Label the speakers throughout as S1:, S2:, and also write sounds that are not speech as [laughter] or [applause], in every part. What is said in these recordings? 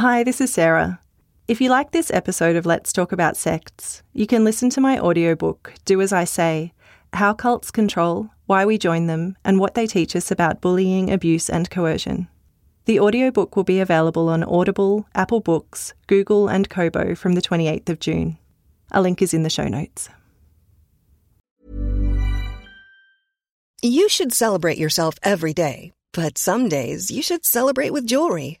S1: Hi, this is Sarah. If you like this episode of Let's Talk About Sects, you can listen to my audiobook, Do As I Say How Cults Control, Why We Join Them, and What They Teach Us About Bullying, Abuse, and Coercion. The audiobook will be available on Audible, Apple Books, Google, and Kobo from the 28th of June. A link is in the show notes.
S2: You should celebrate yourself every day, but some days you should celebrate with jewelry.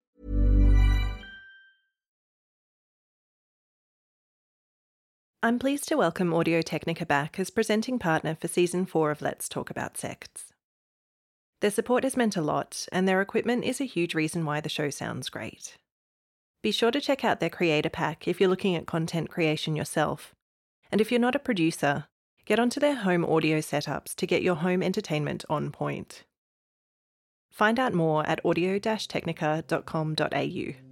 S1: I'm pleased to welcome Audio Technica back as presenting partner for season four of Let's Talk About Sects. Their support has meant a lot, and their equipment is a huge reason why the show sounds great. Be sure to check out their creator pack if you're looking at content creation yourself. And if you're not a producer, get onto their home audio setups to get your home entertainment on point. Find out more at audio-technica.com.au.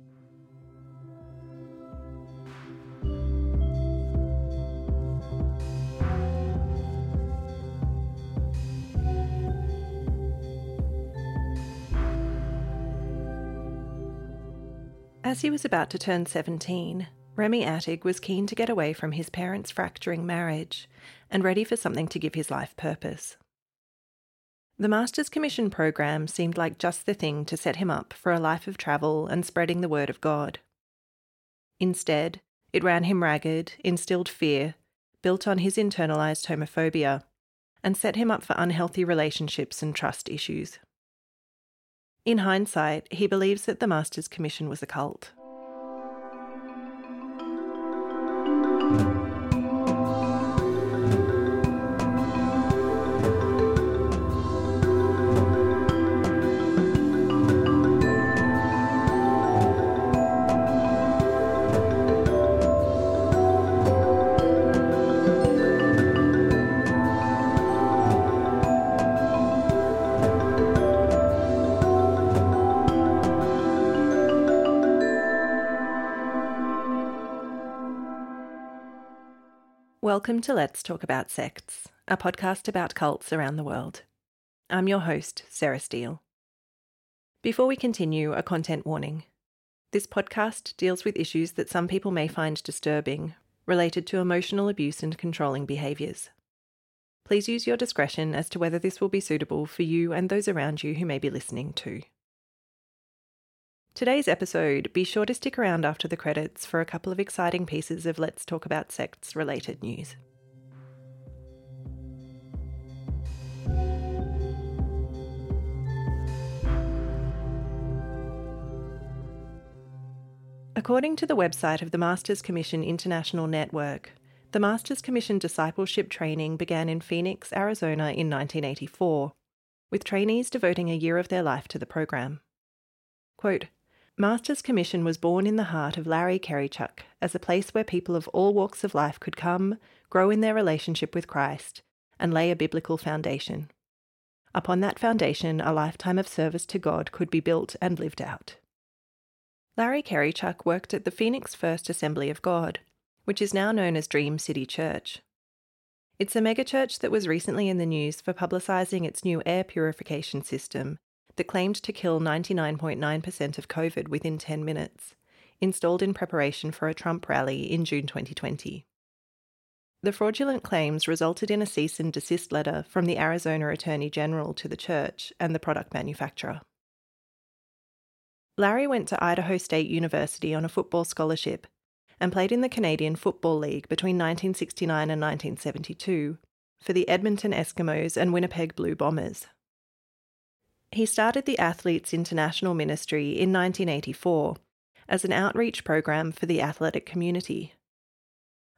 S1: As he was about to turn 17, Remy Attig was keen to get away from his parents' fracturing marriage and ready for something to give his life purpose. The Master's Commission program seemed like just the thing to set him up for a life of travel and spreading the word of God. Instead, it ran him ragged, instilled fear, built on his internalized homophobia, and set him up for unhealthy relationships and trust issues. In hindsight, he believes that the Master's Commission was a cult. Welcome to Let's Talk About Sects, a podcast about cults around the world. I'm your host, Sarah Steele. Before we continue, a content warning. This podcast deals with issues that some people may find disturbing related to emotional abuse and controlling behaviours. Please use your discretion as to whether this will be suitable for you and those around you who may be listening too. Today's episode, be sure to stick around after the credits for a couple of exciting pieces of Let's Talk About Sects related news. According to the website of the Masters Commission International Network, the Masters Commission discipleship training began in Phoenix, Arizona in 1984, with trainees devoting a year of their life to the program. Quote, Masters Commission was born in the heart of Larry Kerychuk as a place where people of all walks of life could come, grow in their relationship with Christ, and lay a biblical foundation. Upon that foundation, a lifetime of service to God could be built and lived out. Larry Kerychuk worked at the Phoenix First Assembly of God, which is now known as Dream City Church. It's a megachurch that was recently in the news for publicising its new air purification system that claimed to kill 99.9% of COVID within 10 minutes, installed in preparation for a Trump rally in June 2020. The fraudulent claims resulted in a cease and desist letter from the Arizona Attorney General to the church and the product manufacturer. Larry went to Idaho State University on a football scholarship and played in the Canadian Football League between 1969 and 1972 for the Edmonton Eskimos and Winnipeg Blue Bombers. He started the Athletes International Ministry in 1984 as an outreach program for the athletic community.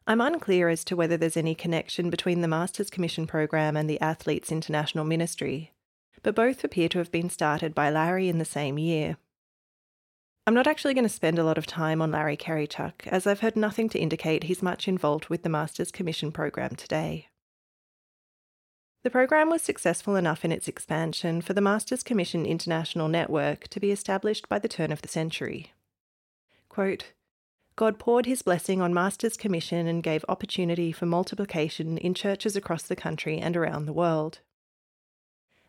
S1: I'm unclear as to whether there's any connection between the Masters Commission program and the Athletes International Ministry, but both appear to have been started by Larry in the same year. I'm not actually going to spend a lot of time on Larry Kerychuk, as I've heard nothing to indicate he's much involved with the Masters Commission program today. The program was successful enough in its expansion for the Masters Commission International Network to be established by the turn of the century. Quote, God poured his blessing on Masters Commission and gave opportunity for multiplication in churches across the country and around the world.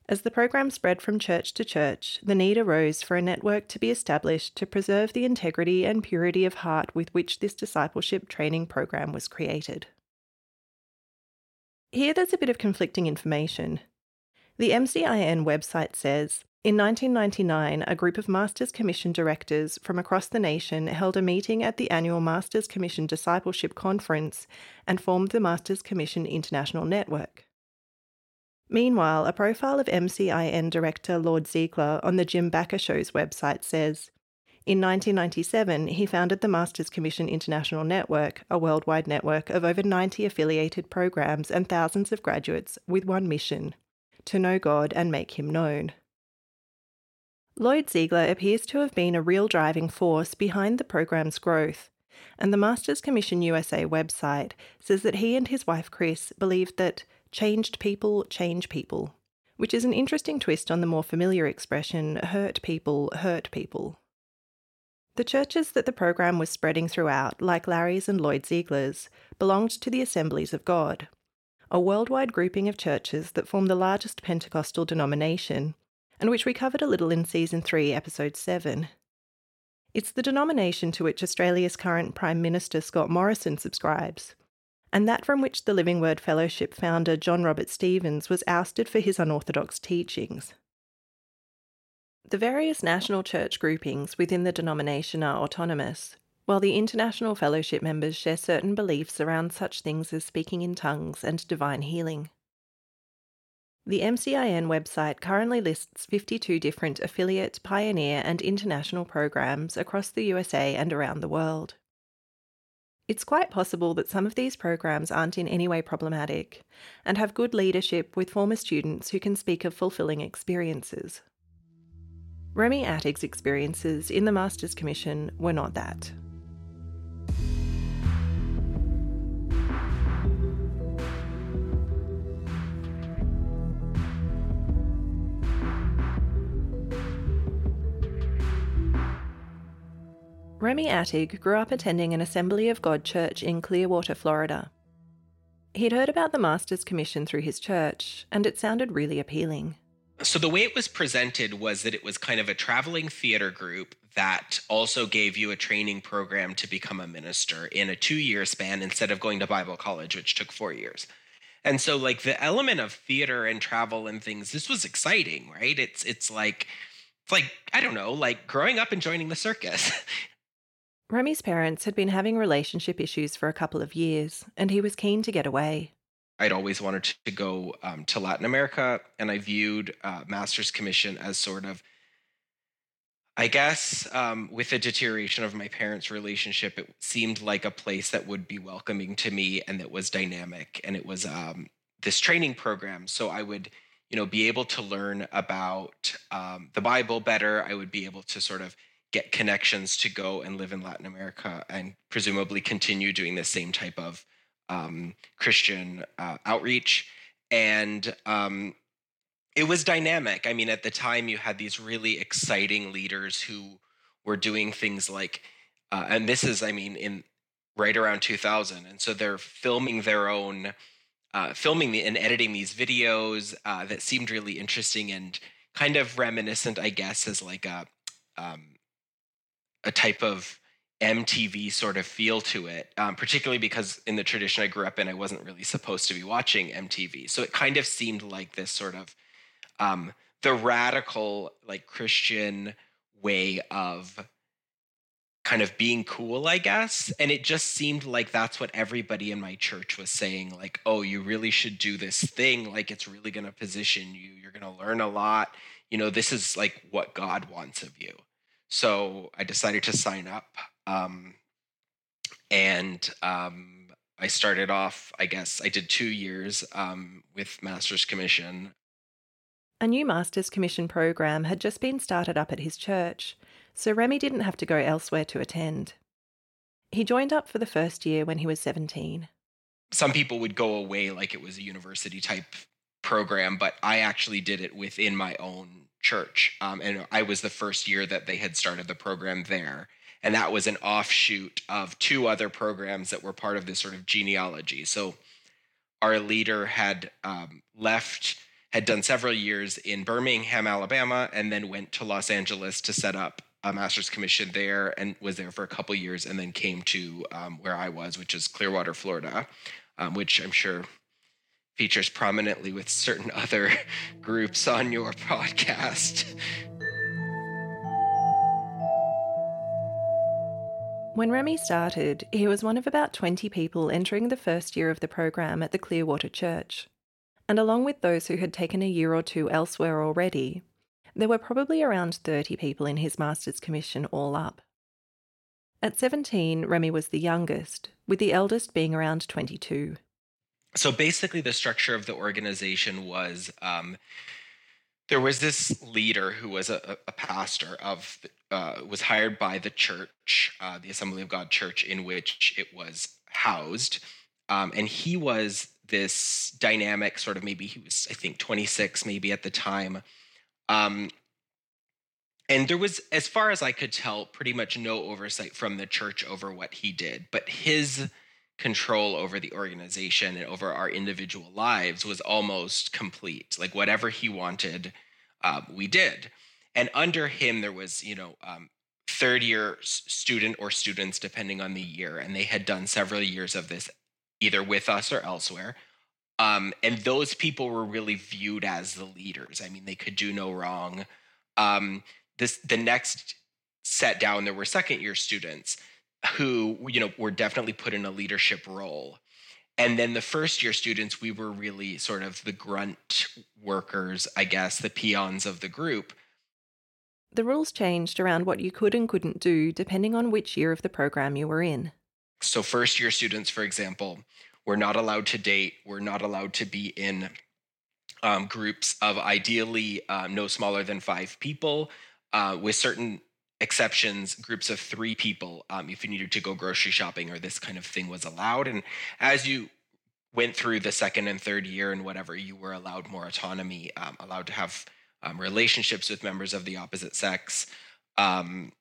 S1: As the program spread from church to church, the need arose for a network to be established to preserve the integrity and purity of heart with which this discipleship training program was created. Here there's a bit of conflicting information. The MCIN website says in 1999, a group of Masters Commission directors from across the nation held a meeting at the annual Masters Commission Discipleship Conference and formed the Masters Commission International Network. Meanwhile, a profile of MCIN director Lloyd Ziegler on the Jim Bakker Show's website says in 1997, he founded the Masters Commission International Network, a worldwide network of over 90 affiliated programs and thousands of graduates with one mission to know God and make Him known. Lloyd Ziegler appears to have been a real driving force behind the program's growth, and the Masters Commission USA website says that he and his wife Chris believed that changed people change people, which is an interesting twist on the more familiar expression hurt people hurt people. The churches that the program was spreading throughout, like Larry's and Lloyd Ziegler's, belonged to the Assemblies of God, a worldwide grouping of churches that form the largest Pentecostal denomination, and which we covered a little in Season 3, Episode 7. It's the denomination to which Australia's current Prime Minister Scott Morrison subscribes, and that from which the Living Word Fellowship founder John Robert Stevens was ousted for his unorthodox teachings. The various national church groupings within the denomination are autonomous, while the international fellowship members share certain beliefs around such things as speaking in tongues and divine healing. The MCIN website currently lists 52 different affiliate, pioneer, and international programs across the USA and around the world. It's quite possible that some of these programs aren't in any way problematic and have good leadership with former students who can speak of fulfilling experiences. Remy Attig's experiences in the Masters Commission were not that. Remy Attig grew up attending an Assembly of God church in Clearwater, Florida. He'd heard about the Masters Commission through his church, and it sounded really appealing.
S3: So the way it was presented was that it was kind of a traveling theater group that also gave you a training program to become a minister in a 2-year span instead of going to Bible college which took 4 years. And so like the element of theater and travel and things this was exciting, right? It's it's like it's like I don't know, like growing up and joining the circus. [laughs]
S1: Remy's parents had been having relationship issues for a couple of years, and he was keen to get away.
S3: I'd always wanted to go um, to Latin America, and I viewed uh, Master's Commission as sort of, I guess, um, with the deterioration of my parents' relationship, it seemed like a place that would be welcoming to me and that was dynamic, and it was um, this training program. So I would, you know, be able to learn about um, the Bible better. I would be able to sort of get connections to go and live in Latin America and presumably continue doing the same type of um, Christian uh, outreach. And um, it was dynamic. I mean, at the time, you had these really exciting leaders who were doing things like, uh, and this is, I mean, in right around 2000. And so they're filming their own, uh, filming the, and editing these videos uh, that seemed really interesting and kind of reminiscent, I guess, as like a, um, a type of MTV sort of feel to it, um, particularly because in the tradition I grew up in, I wasn't really supposed to be watching MTV. So it kind of seemed like this sort of um, the radical, like Christian way of kind of being cool, I guess. And it just seemed like that's what everybody in my church was saying like, oh, you really should do this thing. Like, it's really going to position you. You're going to learn a lot. You know, this is like what God wants of you. So I decided to sign up. Um, and um, I started off, I guess, I did two years um, with Master's Commission.
S1: A new Master's Commission program had just been started up at his church, so Remy didn't have to go elsewhere to attend. He joined up for the first year when he was 17.
S3: Some people would go away like it was a university type program, but I actually did it within my own church. Um, and I was the first year that they had started the program there. And that was an offshoot of two other programs that were part of this sort of genealogy. So our leader had um, left, had done several years in Birmingham, Alabama, and then went to Los Angeles to set up a master's commission there and was there for a couple years and then came to um, where I was, which is Clearwater, Florida, um, which I'm sure features prominently with certain [laughs] other groups on your [laughs] podcast.
S1: When Remy started, he was one of about 20 people entering the first year of the program at the Clearwater Church. And along with those who had taken a year or two elsewhere already, there were probably around 30 people in his master's commission all up. At 17, Remy was the youngest, with the eldest being around 22.
S3: So basically, the structure of the organization was um, there was this leader who was a, a pastor of uh, was hired by the church, uh, the Assembly of God Church, in which it was housed, um, and he was this dynamic sort of maybe he was I think 26 maybe at the time um, and there was, as far as I could tell, pretty much no oversight from the church over what he did. But his control over the organization and over our individual lives was almost complete. Like whatever he wanted, uh, we did. And under him, there was, you know, um, third year student or students, depending on the year. And they had done several years of this either with us or elsewhere. Um, and those people were really viewed as the leaders. I mean, they could do no wrong. Um, this the next set down, there were second year students who you know were definitely put in a leadership role. And then the first year students, we were really sort of the grunt workers, I guess, the peons of the group.
S1: The rules changed around what you could and couldn't do depending on which year of the program you were in.
S3: So, first year students, for example, we're not allowed to date. We're not allowed to be in um, groups of ideally uh, no smaller than five people, uh, with certain exceptions, groups of three people, um, if you needed to go grocery shopping or this kind of thing was allowed. And as you went through the second and third year and whatever, you were allowed more autonomy, um, allowed to have um, relationships with members of the opposite sex, um,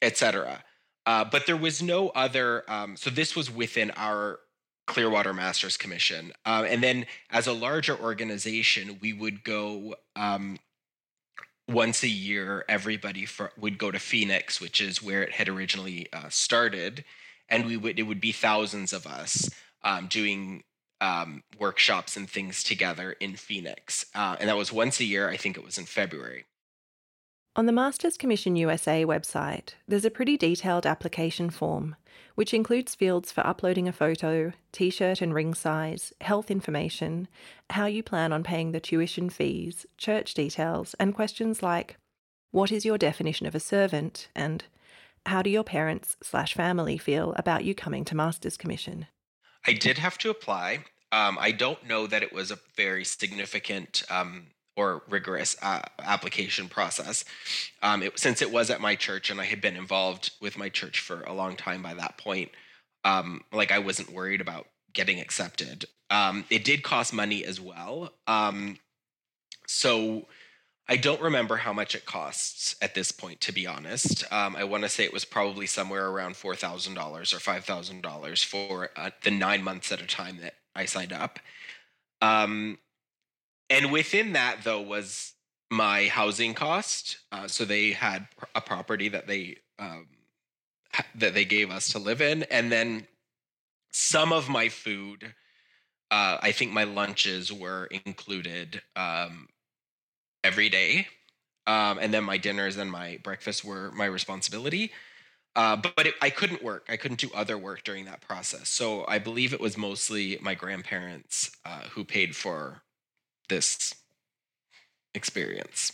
S3: etc. Uh, but there was no other. Um, so this was within our Clearwater Masters Commission. Uh, and then as a larger organization, we would go um, once a year, everybody for, would go to Phoenix, which is where it had originally uh, started. And we would it would be thousands of us um, doing um, workshops and things together in Phoenix. Uh, and that was once a year. I think it was in February.
S1: On the Masters Commission USA website, there's a pretty detailed application form, which includes fields for uploading a photo, t shirt and ring size, health information, how you plan on paying the tuition fees, church details, and questions like What is your definition of a servant? and How do your parents slash family feel about you coming to Masters Commission?
S3: I did have to apply. Um, I don't know that it was a very significant um, or rigorous uh, application process. Um, it, since it was at my church and I had been involved with my church for a long time by that point, um, like I wasn't worried about getting accepted. Um, it did cost money as well. Um, so I don't remember how much it costs at this point, to be honest. Um, I want to say it was probably somewhere around $4,000 or $5,000 for uh, the nine months at a time that I signed up. Um, and within that though was my housing cost. Uh, so they had a property that they um, that they gave us to live in. And then some of my food uh, i think my lunches were included um, every day. Um, and then my dinners and my breakfast were my responsibility uh, but, but it, I couldn't work. I couldn't do other work during that process. So I believe it was mostly my grandparents uh, who paid for this experience.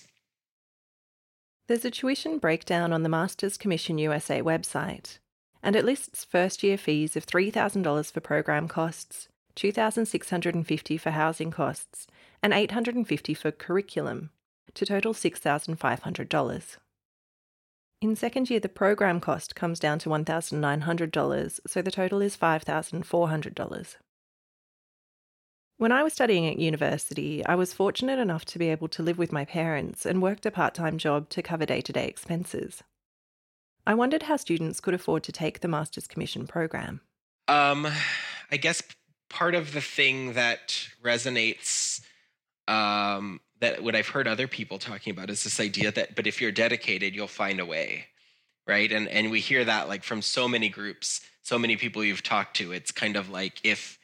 S1: There's a tuition breakdown on the Masters Commission USA website, and it lists first year fees of $3,000 for program costs, $2,650 for housing costs, and $850 for curriculum, to total $6,500. In second year, the program cost comes down to $1,900, so the total is $5,400. When I was studying at university, I was fortunate enough to be able to live with my parents and worked a part time job to cover day to day expenses. I wondered how students could afford to take the Master's Commission program.
S3: Um, I guess part of the thing that resonates um, that what I've heard other people talking about is this idea that, but if you're dedicated, you'll find a way, right? And and we hear that like from so many groups, so many people you've talked to. It's kind of like if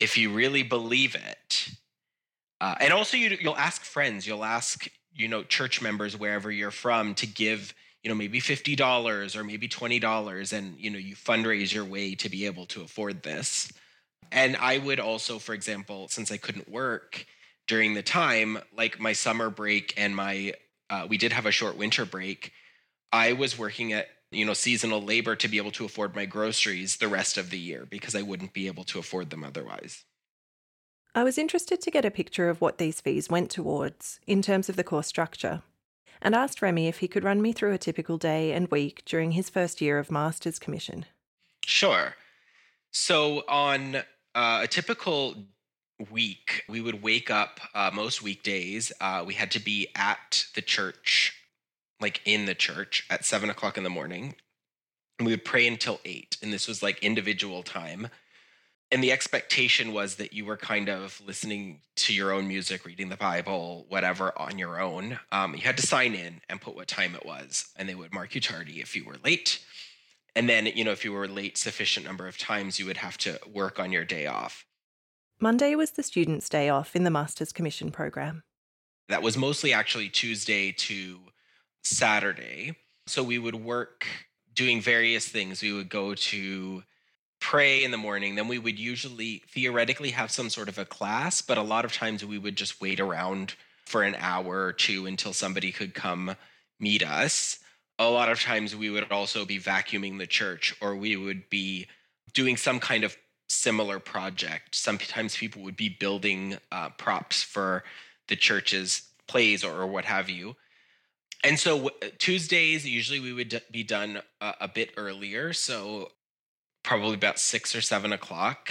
S3: if you really believe it, uh, and also you you'll ask friends, you'll ask you know church members wherever you're from to give you know maybe fifty dollars or maybe twenty dollars, and you know you fundraise your way to be able to afford this. And I would also, for example, since I couldn't work during the time, like my summer break and my, uh, we did have a short winter break. I was working at, you know, seasonal labor to be able to afford my groceries the rest of the year because I wouldn't be able to afford them otherwise.
S1: I was interested to get a picture of what these fees went towards in terms of the course structure and asked Remy if he could run me through a typical day and week during his first year of Master's Commission.
S3: Sure. So, on uh, a typical week, we would wake up uh, most weekdays. Uh, we had to be at the church, like in the church, at seven o'clock in the morning. And we would pray until eight. And this was like individual time. And the expectation was that you were kind of listening to your own music, reading the Bible, whatever, on your own. Um, you had to sign in and put what time it was, and they would mark you tardy if you were late. And then, you know, if you were late sufficient number of times, you would have to work on your day off.
S1: Monday was the students' day off in the Master's Commission program.
S3: That was mostly actually Tuesday to Saturday. So we would work doing various things. We would go to pray in the morning. Then we would usually theoretically have some sort of a class, but a lot of times we would just wait around for an hour or two until somebody could come meet us a lot of times we would also be vacuuming the church or we would be doing some kind of similar project. Sometimes people would be building uh, props for the church's plays or, or, what have you. And so w- Tuesdays, usually we would d- be done a, a bit earlier. So probably about six or seven o'clock.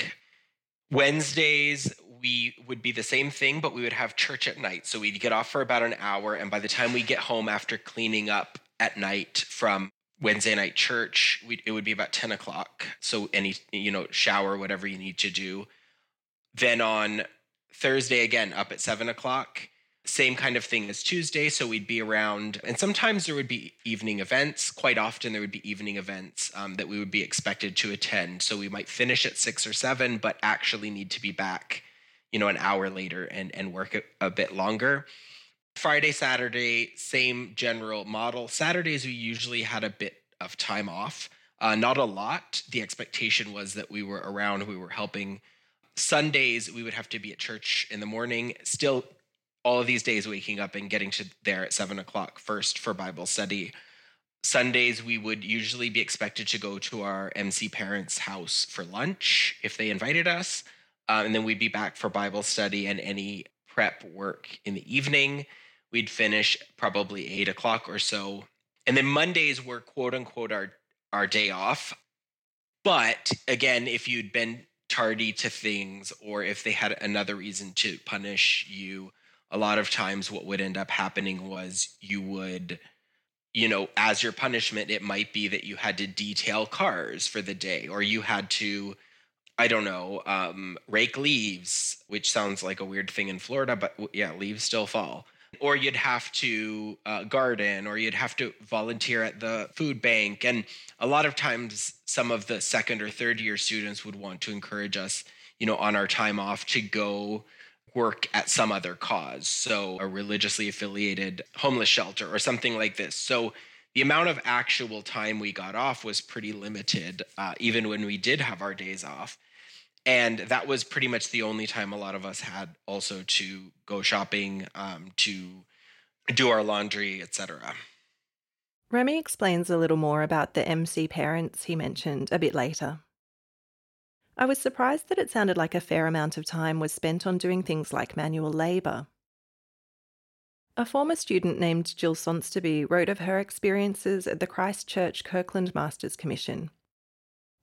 S3: Wednesdays, we would be the same thing, but we would have church at night. So we'd get off for about an hour. And by the time we get home after cleaning up at night from Wednesday night church, we, it would be about 10 o'clock. So any, you know, shower, whatever you need to do. Then on Thursday, again, up at seven o'clock. Same kind of thing as Tuesday. So we'd be around, and sometimes there would be evening events. Quite often, there would be evening events um, that we would be expected to attend. So we might finish at six or seven, but actually need to be back, you know, an hour later and, and work a, a bit longer. Friday, Saturday, same general model. Saturdays, we usually had a bit of time off. Uh, not a lot. The expectation was that we were around, we were helping. Sundays, we would have to be at church in the morning. Still, all of these days, waking up and getting to there at seven o'clock first for Bible study. Sundays, we would usually be expected to go to our MC parents' house for lunch if they invited us. Uh, and then we'd be back for Bible study and any prep work in the evening. We'd finish probably eight o'clock or so. And then Mondays were quote unquote our, our day off. But again, if you'd been tardy to things or if they had another reason to punish you, a lot of times what would end up happening was you would you know, as your punishment, it might be that you had to detail cars for the day, or you had to, I don't know, um, rake leaves, which sounds like a weird thing in Florida, but yeah, leaves still fall or you'd have to uh, garden or you'd have to volunteer at the food bank. And a lot of times some of the second or third year students would want to encourage us you know on our time off to go work at some other cause. So a religiously affiliated homeless shelter or something like this. So the amount of actual time we got off was pretty limited uh, even when we did have our days off and that was pretty much the only time a lot of us had also to go shopping um, to do our laundry etc
S1: remy explains a little more about the mc parents he mentioned a bit later. I was surprised that it sounded like a fair amount of time was spent on doing things like manual labour A former student named Jill Sonsterby wrote of her experiences at the Christchurch Kirkland Masters Commission,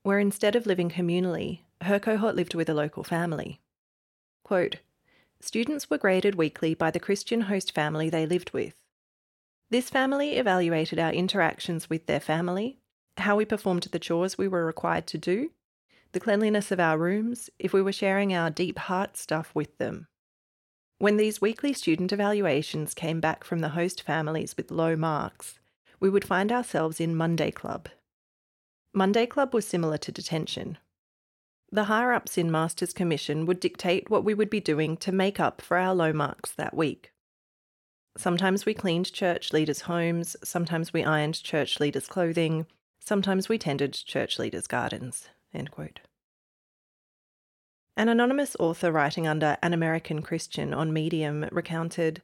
S1: where instead of living communally, her cohort lived with a local family. Quote, Students were graded weekly by the Christian host family they lived with. This family evaluated our interactions with their family, how we performed the chores we were required to do, the cleanliness of our rooms, if we were sharing our deep heart stuff with them. When these weekly student evaluations came back from the host families with low marks, we would find ourselves in Monday Club. Monday Club was similar to detention. The higher ups in Master's Commission would dictate what we would be doing to make up for our low marks that week. Sometimes we cleaned church leaders' homes, sometimes we ironed church leaders' clothing, sometimes we tended church leaders' gardens. An anonymous author writing under An American Christian on Medium recounted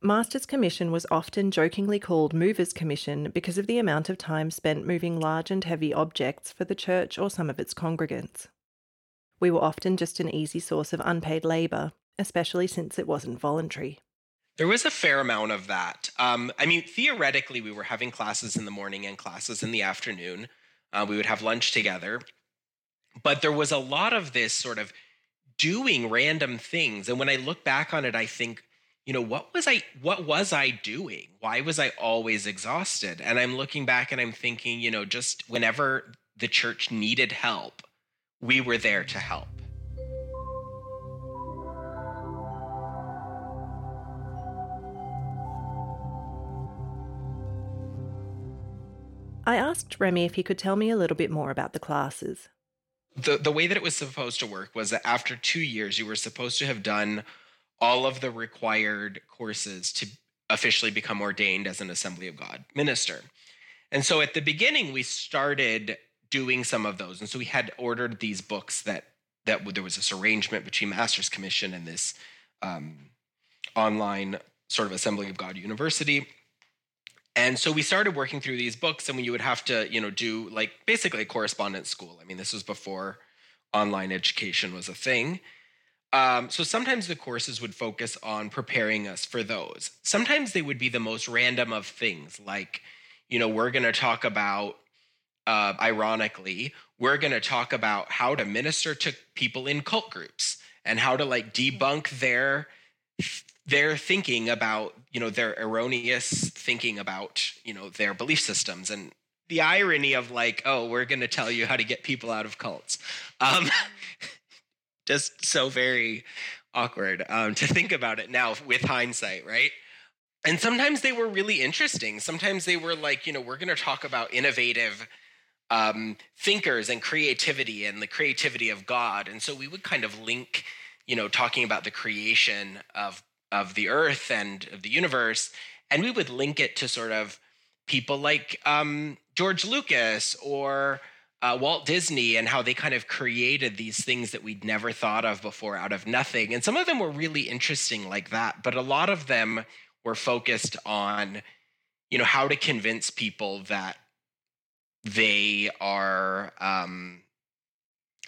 S1: Master's Commission was often jokingly called Movers Commission because of the amount of time spent moving large and heavy objects for the church or some of its congregants. We were often just an easy source of unpaid labour, especially since it wasn't voluntary.
S3: There was a fair amount of that. Um, I mean, theoretically, we were having classes in the morning and classes in the afternoon. Uh, we would have lunch together but there was a lot of this sort of doing random things and when i look back on it i think you know what was i what was i doing? Why was i always exhausted? And i'm looking back and i'm thinking you know just whenever the church needed help we were there to help.
S1: I asked Remy if he could tell me a little bit more about the classes.
S3: The the way that it was supposed to work was that after two years, you were supposed to have done all of the required courses to officially become ordained as an Assembly of God minister. And so at the beginning, we started doing some of those, and so we had ordered these books that that there was this arrangement between Masters Commission and this um, online sort of Assembly of God University. And so we started working through these books and you would have to you know do like basically correspondence school. I mean this was before online education was a thing um, so sometimes the courses would focus on preparing us for those. Sometimes they would be the most random of things like you know we're going to talk about uh, ironically we're going to talk about how to minister to people in cult groups and how to like debunk their their thinking about you know their erroneous thinking about you know their belief systems. And the irony of like oh we're going to tell you how to get people out of cults. Um, [laughs] just so very awkward um, to think about it now with hindsight right? And sometimes they were really interesting. Sometimes they were like you know we're going to talk about innovative um, thinkers and creativity and the creativity of god. And so we would kind of link you know talking about the creation of of the earth and of the universe and we would link it to sort of people like um, george lucas or uh, walt disney and how they kind of created these things that we'd never thought of before out of nothing and some of them were really interesting like that but a lot of them were focused on you know how to convince people that they are um,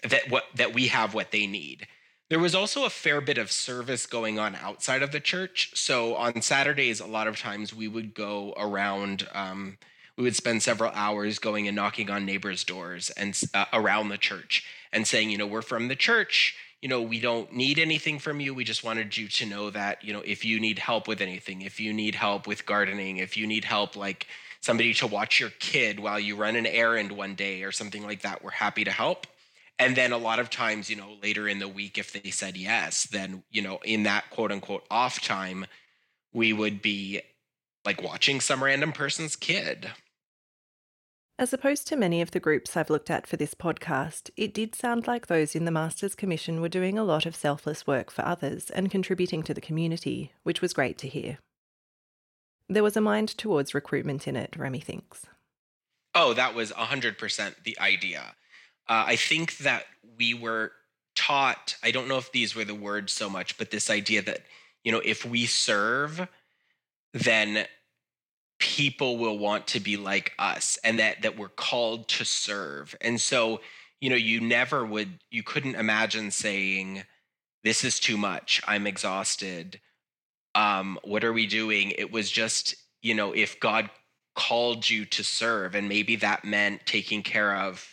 S3: that what that we have what they need there was also a fair bit of service going on outside of the church. So on Saturdays, a lot of times we would go around. Um, we would spend several hours going and knocking on neighbors' doors and uh, around the church and saying, you know, we're from the church. You know, we don't need anything from you. We just wanted you to know that, you know, if you need help with anything, if you need help with gardening, if you need help, like somebody to watch your kid while you run an errand one day or something like that, we're happy to help and then a lot of times you know later in the week if they said yes then you know in that quote unquote off time we would be like watching some random person's kid
S1: as opposed to many of the groups I've looked at for this podcast, it did sound like those in the Masters Commission were doing a lot of selfless work for others and contributing to the community, which was great to hear. There was a mind towards recruitment in it, Remy thinks.
S3: Oh, that was 100% the idea. Uh, I think that we were taught, I don't know if these were the words so much, but this idea that, you know, if we serve, then people will want to be like us and that that we're called to serve. And so, you know, you never would you couldn't imagine saying this is too much. I'm exhausted. um, what are we doing? It was just, you know, if God called you to serve, and maybe that meant taking care of,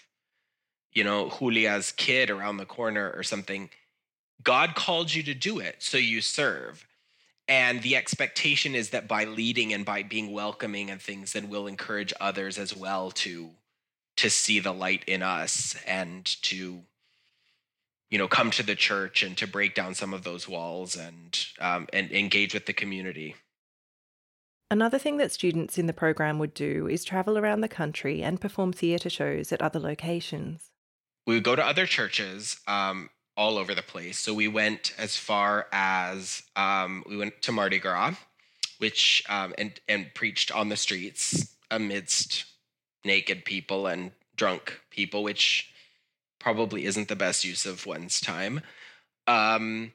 S3: you know, Julia's kid around the corner or something. God called you to do it, so you serve. And the expectation is that by leading and by being welcoming and things, then we'll encourage others as well to to see the light in us and to you know come to the church and to break down some of those walls and um, and engage with the community
S1: Another thing that students in the program would do is travel around the country and perform theatre shows at other locations.
S3: We would go to other churches um, all over the place. So we went as far as um, we went to Mardi Gras, which um, and and preached on the streets amidst naked people and drunk people, which probably isn't the best use of one's time. Um,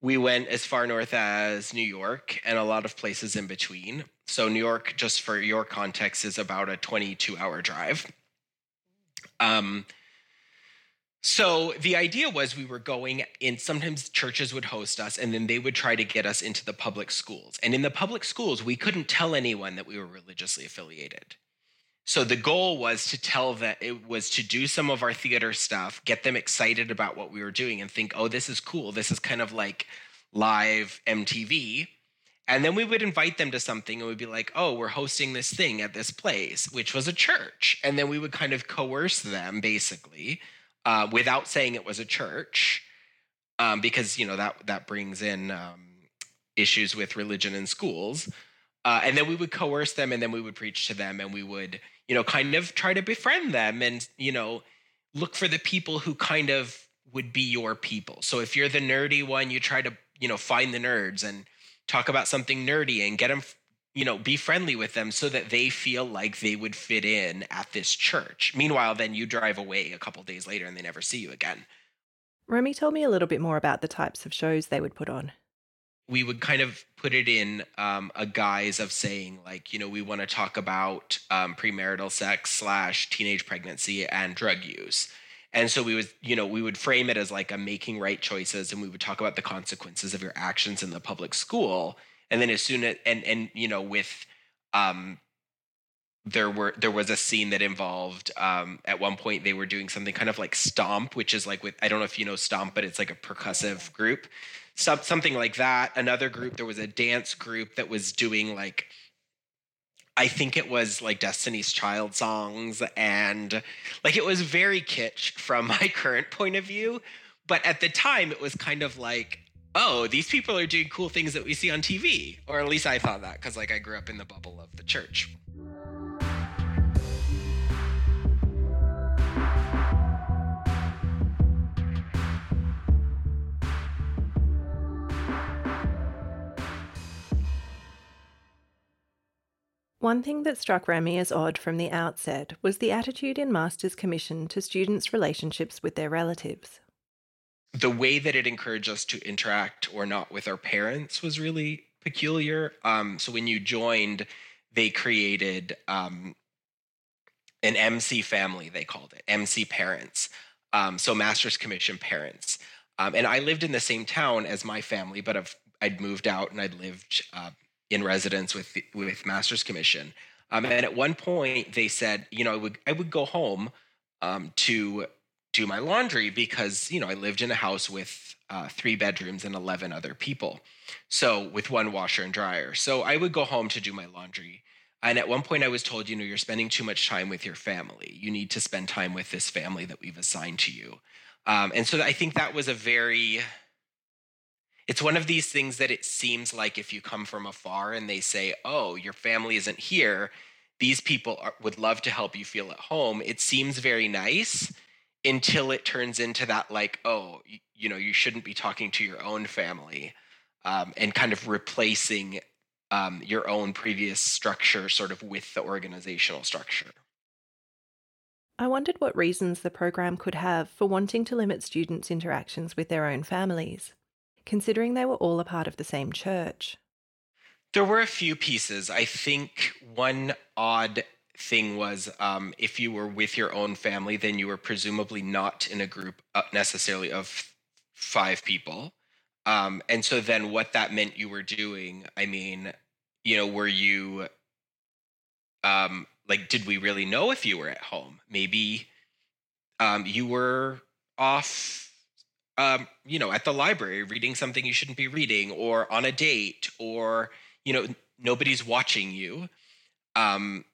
S3: we went as far north as New York and a lot of places in between. So, New York, just for your context, is about a 22 hour drive. Um, so the idea was we were going in, sometimes churches would host us and then they would try to get us into the public schools. And in the public schools, we couldn't tell anyone that we were religiously affiliated. So the goal was to tell that it was to do some of our theater stuff, get them excited about what we were doing and think, oh, this is cool. This is kind of like live MTV. And then we would invite them to something and we'd be like, oh, we're hosting this thing at this place, which was a church. And then we would kind of coerce them basically uh, without saying it was a church. Um, because you know that that brings in um, issues with religion in schools, uh, and then we would coerce them, and then we would preach to them, and we would you know, kind of try to befriend them and, you know, look for the people who kind of would be your people. So if you're the nerdy one, you try to, you know, find the nerds and talk about something nerdy and get them, you know, be friendly with them so that they feel like they would fit in at this church. Meanwhile, then you drive away a couple days later and they never see you again.
S1: Remy told me a little bit more about the types of shows they would put on
S3: we would kind of put it in um, a guise of saying like you know we want to talk about um, premarital sex slash teenage pregnancy and drug use and so we would you know we would frame it as like a making right choices and we would talk about the consequences of your actions in the public school and then as soon as and and you know with um there were there was a scene that involved um, at one point they were doing something kind of like stomp which is like with i don't know if you know stomp but it's like a percussive group some, something like that. Another group, there was a dance group that was doing like, I think it was like Destiny's Child songs, and like it was very kitsch from [laughs] my current point of view. But at the time, it was kind of like, oh, these people are doing cool things that we see on TV. Or at least I thought that because like I grew up in the bubble of the church.
S1: One thing that struck Remy as odd from the outset was the attitude in Master's Commission to students' relationships with their relatives.
S3: The way that it encouraged us to interact or not with our parents was really peculiar. Um, so when you joined, they created um, an MC family, they called it MC parents. Um, so Master's Commission parents. Um, and I lived in the same town as my family, but I've, I'd moved out and I'd lived uh, in residence with with Master's Commission. Um, and at one point, they said, you know, I would I would go home um, to do my laundry because you know I lived in a house with uh, three bedrooms and eleven other people, so with one washer and dryer. So I would go home to do my laundry. And at one point, I was told, you know, you're spending too much time with your family. You need to spend time with this family that we've assigned to you. Um, and so I think that was a very it's one of these things that it seems like if you come from afar and they say, "Oh, your family isn't here," these people are, would love to help you feel at home. It seems very nice until it turns into that like, "Oh, you, you know, you shouldn't be talking to your own family," um, and kind of replacing um, your own previous structure sort of with the organizational structure.
S1: I wondered what reasons the program could have for wanting to limit students' interactions with their own families considering they were all a part of the same church?
S3: There were a few pieces. I think one odd thing was um, if you were with your own family, then you were presumably not in a group uh, necessarily of five people. Um, and so then what that meant you were doing, I mean, you know, were you um like did we really know if you were at home? Maybe um you were off um, you know, at the library reading something you shouldn't be reading, or on a date, or you know, nobody's watching you. Um,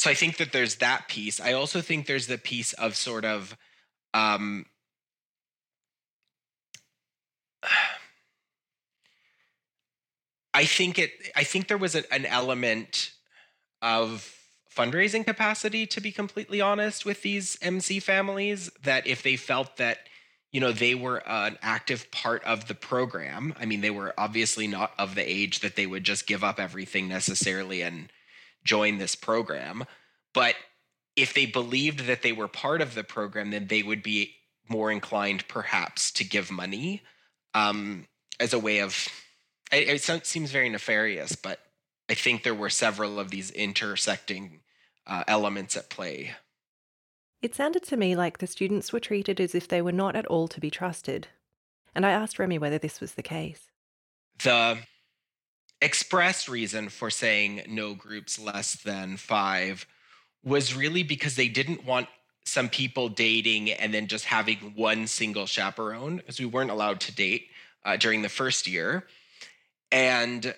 S3: so I think that there's that piece. I also think there's the piece of sort of um, [sighs] I think it I think there was a, an element of fundraising capacity to be completely honest with these MC families that if they felt that you know they were an active part of the program i mean they were obviously not of the age that they would just give up everything necessarily and join this program but if they believed that they were part of the program then they would be more inclined perhaps to give money um, as a way of it, it, seems very nefarious but i think there were several of these intersecting uh, elements at play
S1: it sounded to me like the students were treated as if they were not at all to be trusted, and I asked Remy whether this was the case.
S3: The express reason for saying no groups less than five was really because they didn't want some people dating and then just having one single chaperone, as we weren't allowed to date uh, during the first year. And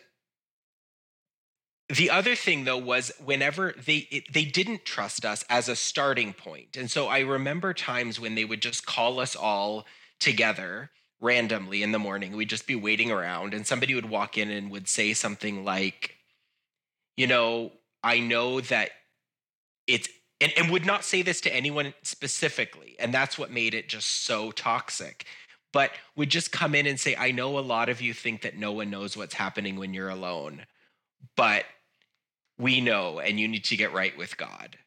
S3: the other thing though was whenever they it, they didn't trust us as a starting point and so i remember times when they would just call us all together randomly in the morning we'd just be waiting around and somebody would walk in and would say something like you know i know that it's and, and would not say this to anyone specifically and that's what made it just so toxic but would just come in and say i know a lot of you think that no one knows what's happening when you're alone but we know and you need to get right with God.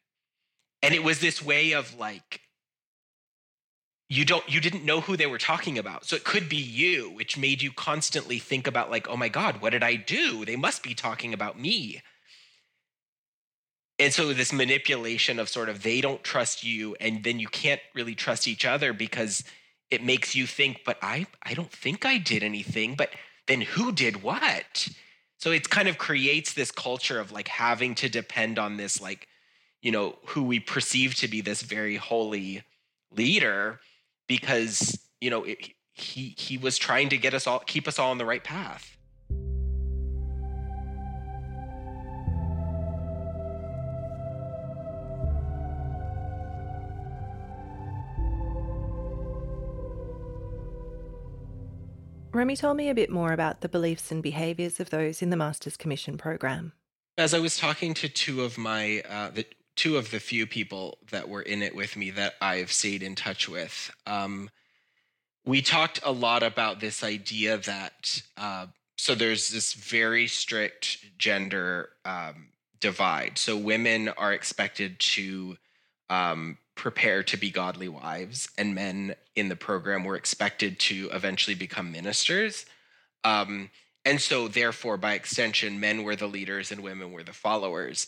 S3: And it was this way of like, you don't you didn't know who they were talking about. So it could be you which made you constantly think about like oh my god what did i do? They must be talking about me. And so this manipulation of sort of they don't trust you and then you can't really trust each other because it makes you think but i i don't think i did anything but then who did what? So it kind of creates this culture of like having to depend on this, like, you know, who we perceive to be this very holy leader because, you know, it, he he was trying to get us all keep us all on the right path.
S1: Remy told me a bit more about the beliefs and behaviours of those in the Masters Commission program.
S3: As I was talking to two of my, uh, the two of the few people that were in it with me that I've stayed in touch with, um, we talked a lot about this idea that uh, so there's this very strict gender um, divide. So women are expected to um, prepare to be godly wives, and men in the program were expected to eventually become ministers. Um, and so, therefore, by extension, men were the leaders and women were the followers.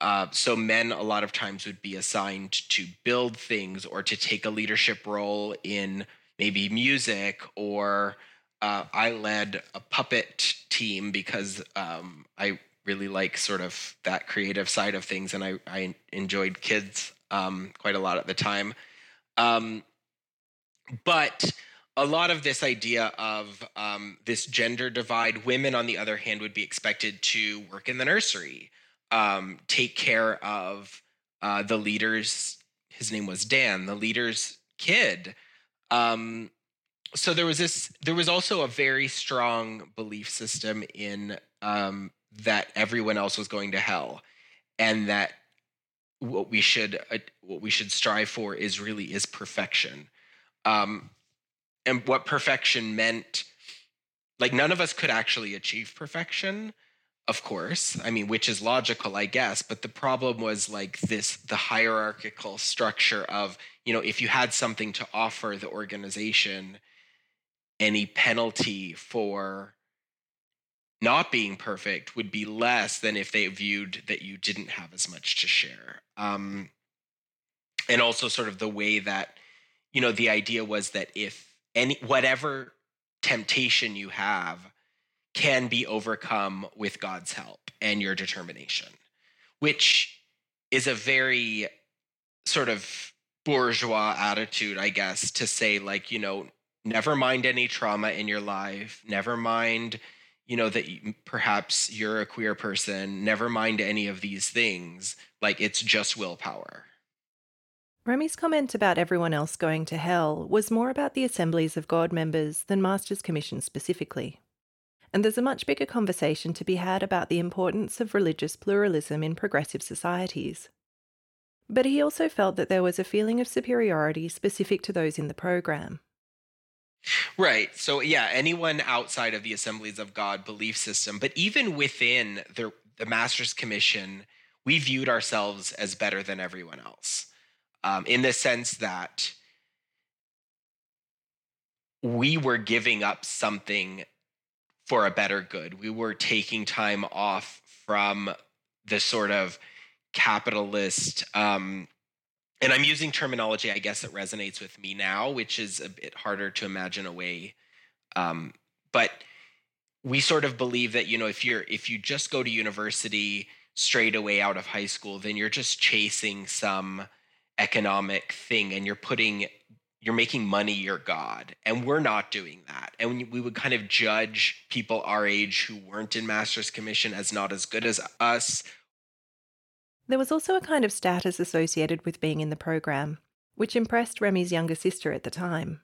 S3: Uh, so, men a lot of times would be assigned to build things or to take a leadership role in maybe music, or uh, I led a puppet team because um, I really like sort of that creative side of things and I, I enjoyed kids um, quite a lot at the time. Um, but a lot of this idea of um, this gender divide, women, on the other hand, would be expected to work in the nursery, um, take care of uh, the leader's, his name was Dan, the leader's kid. Um, so there was this, there was also a very strong belief system in um, that everyone else was going to hell and that what we should uh, what we should strive for is really is perfection um and what perfection meant like none of us could actually achieve perfection of course i mean which is logical i guess but the problem was like this the hierarchical structure of you know if you had something to offer the organization any penalty for not being perfect would be less than if they viewed that you didn't have as much to share. Um, and also, sort of the way that, you know, the idea was that if any, whatever temptation you have can be overcome with God's help and your determination, which is a very sort of bourgeois attitude, I guess, to say, like, you know, never mind any trauma in your life, never mind, you know, that you, perhaps you're a queer person, never mind any of these things. Like, it's just willpower.
S1: Remy's comment about everyone else going to hell was more about the Assemblies of God members than Masters Commission specifically. And there's a much bigger conversation to be had about the importance of religious pluralism in progressive societies. But he also felt that there was a feeling of superiority specific to those in the program.
S3: Right. So, yeah, anyone outside of the Assemblies of God belief system, but even within the, the Masters Commission, we viewed ourselves as better than everyone else um, in the sense that we were giving up something for a better good. We were taking time off from the sort of capitalist, um, and I'm using terminology, I guess, that resonates with me now, which is a bit harder to imagine away. Um, but we sort of believe that you know if you're if you just go to university straight away out of high school, then you're just chasing some economic thing and you're putting you're making money your god. And we're not doing that. And we would kind of judge people our age who weren't in master's commission as not as good as us.
S1: There was also a kind of status associated with being in the program which impressed remy's younger sister at the time.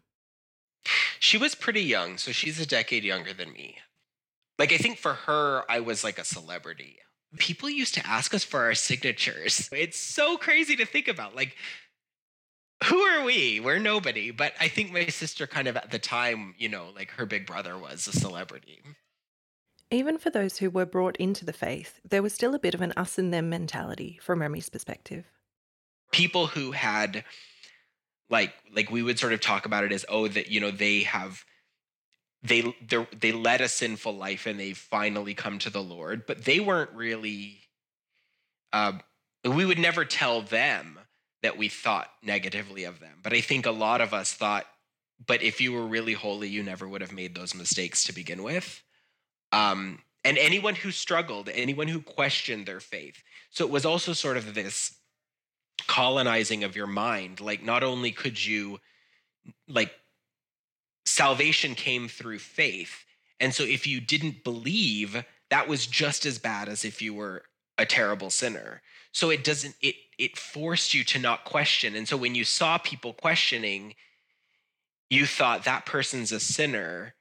S3: She was pretty young so she's a decade younger than me. Like i think for her i was like a celebrity. People used to ask us for our signatures. It's so crazy to think about. Like, who are we? We're nobody. But I think my sister, kind of at the time, you know, like her big brother was a celebrity.
S1: Even for those who were brought into the faith, there was still a bit of an us and them mentality from Remy's perspective.
S3: People who had, like, like we would sort of talk about it as, oh, that you know they have they they led a sinful life and they've finally come to the Lord, but they weren't really. Uh, we would never tell them that we thought negatively of them, but I think a lot of us thought, but if you were really holy, you never would have made those mistakes to begin with. Um, and anyone who struggled, anyone who questioned their faith. So it was also sort of this colonizing of your mind. Like, not only could you, like, salvation came through faith. And so if you didn't believe, that was just as bad as if you were a terrible sinner. So it doesn't it it forced you to not question. And so when you saw people questioning, you thought that person's a sinner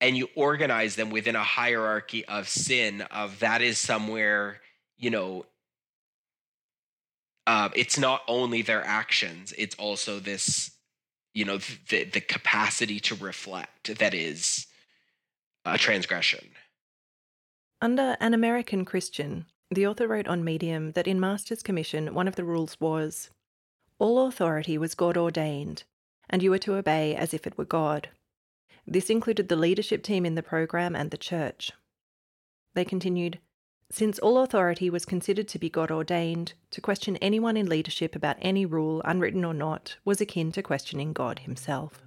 S3: and you organize them within a hierarchy of sin of that is somewhere, you know, uh, it's not only their actions, it's also this you know the the capacity to reflect that is a transgression
S1: under an american christian the author wrote on medium that in master's commission one of the rules was all authority was god ordained and you were to obey as if it were god this included the leadership team in the program and the church they continued since all authority was considered to be God ordained, to question anyone in leadership about any rule, unwritten or not, was akin to questioning God himself.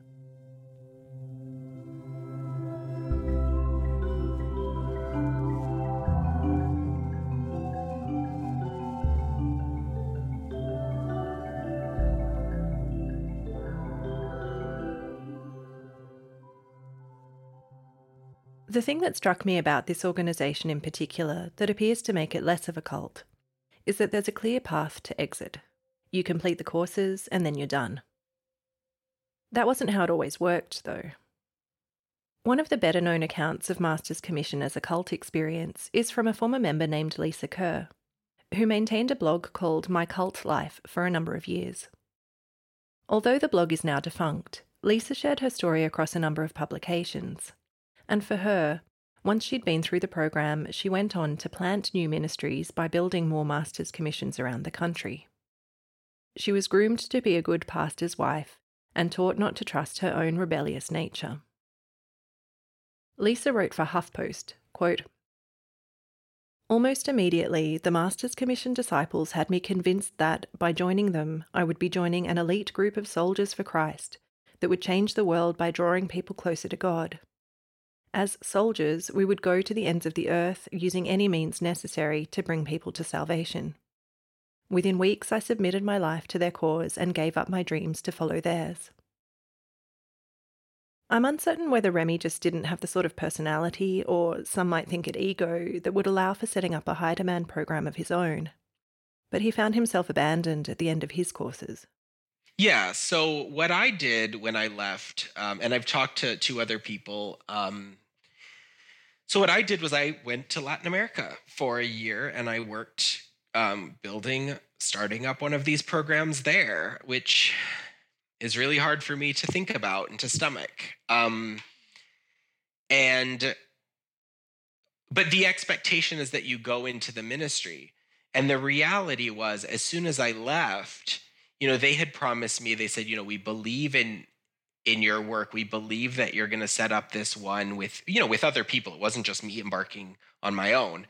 S1: The thing that struck me about this organisation in particular that appears to make it less of a cult is that there's a clear path to exit. You complete the courses and then you're done. That wasn't how it always worked, though. One of the better known accounts of Master's Commission as a cult experience is from a former member named Lisa Kerr, who maintained a blog called My Cult Life for a number of years. Although the blog is now defunct, Lisa shared her story across a number of publications. And for her, once she'd been through the program, she went on to plant new ministries by building more master's commissions around the country. She was groomed to be a good pastor's wife and taught not to trust her own rebellious nature. Lisa wrote for HuffPost, quote, Almost immediately, the Master's Commission disciples had me convinced that, by joining them, I would be joining an elite group of soldiers for Christ that would change the world by drawing people closer to God. As soldiers, we would go to the ends of the earth using any means necessary to bring people to salvation. Within weeks, I submitted my life to their cause and gave up my dreams to follow theirs. I'm uncertain whether Remy just didn't have the sort of personality, or some might think it ego, that would allow for setting up a high demand program of his own. But he found himself abandoned at the end of his courses.
S3: Yeah. So what I did when I left, um, and I've talked to two other people. Um, so what I did was I went to Latin America for a year, and I worked um, building, starting up one of these programs there, which is really hard for me to think about and to stomach. Um, and but the expectation is that you go into the ministry. And the reality was, as soon as I left, you know, they had promised me, they said, you know, we believe in in your work. We believe that you're going to set up this one with, you know, with other people. It wasn't just me embarking on my own.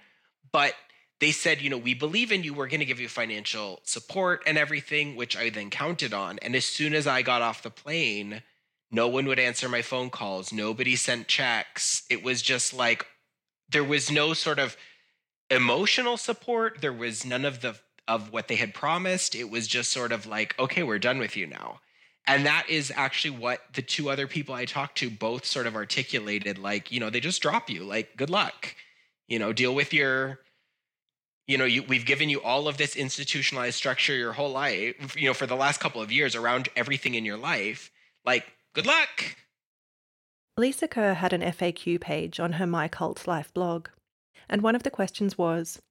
S3: But they said, you know, we believe in you. We're going to give you financial support and everything, which I then counted on. And as soon as I got off the plane, no one would answer my phone calls. Nobody sent checks. It was just like there was no sort of emotional support. There was none of the of what they had promised. It was just sort of like, okay, we're done with you now. And that is actually what the two other people I talked to both sort of articulated like, you know, they just drop you, like, good luck. You know, deal with your you know you, we've given you all of this institutionalized structure your whole life you know for the last couple of years around everything in your life. Like good luck.
S1: Lisa kerr had an faq page on her my cult life blog and one of the questions was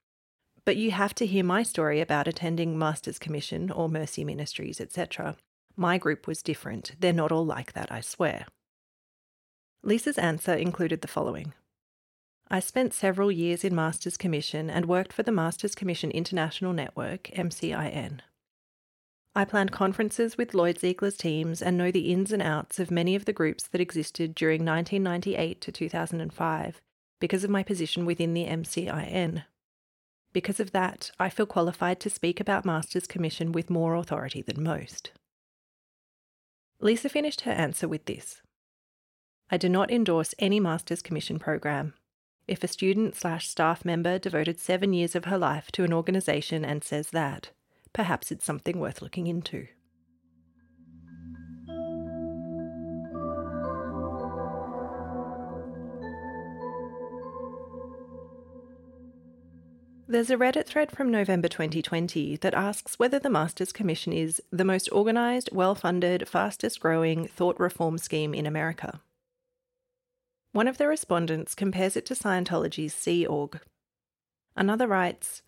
S1: but you have to hear my story about attending master's commission or mercy ministries etc my group was different they're not all like that i swear lisa's answer included the following I spent several years in Masters Commission and worked for the Masters Commission International Network, MCIN. I planned conferences with Lloyd Ziegler's teams and know the ins and outs of many of the groups that existed during 1998 to 2005 because of my position within the MCIN. Because of that, I feel qualified to speak about Masters Commission with more authority than most. Lisa finished her answer with this I do not endorse any Masters Commission program if a student slash staff member devoted seven years of her life to an organisation and says that, perhaps it's something worth looking into. There's a Reddit thread from November 2020 that asks whether the Masters Commission is the most organised, well funded, fastest growing thought reform scheme in America. One of the respondents compares it to Scientology's Sea Org. Another writes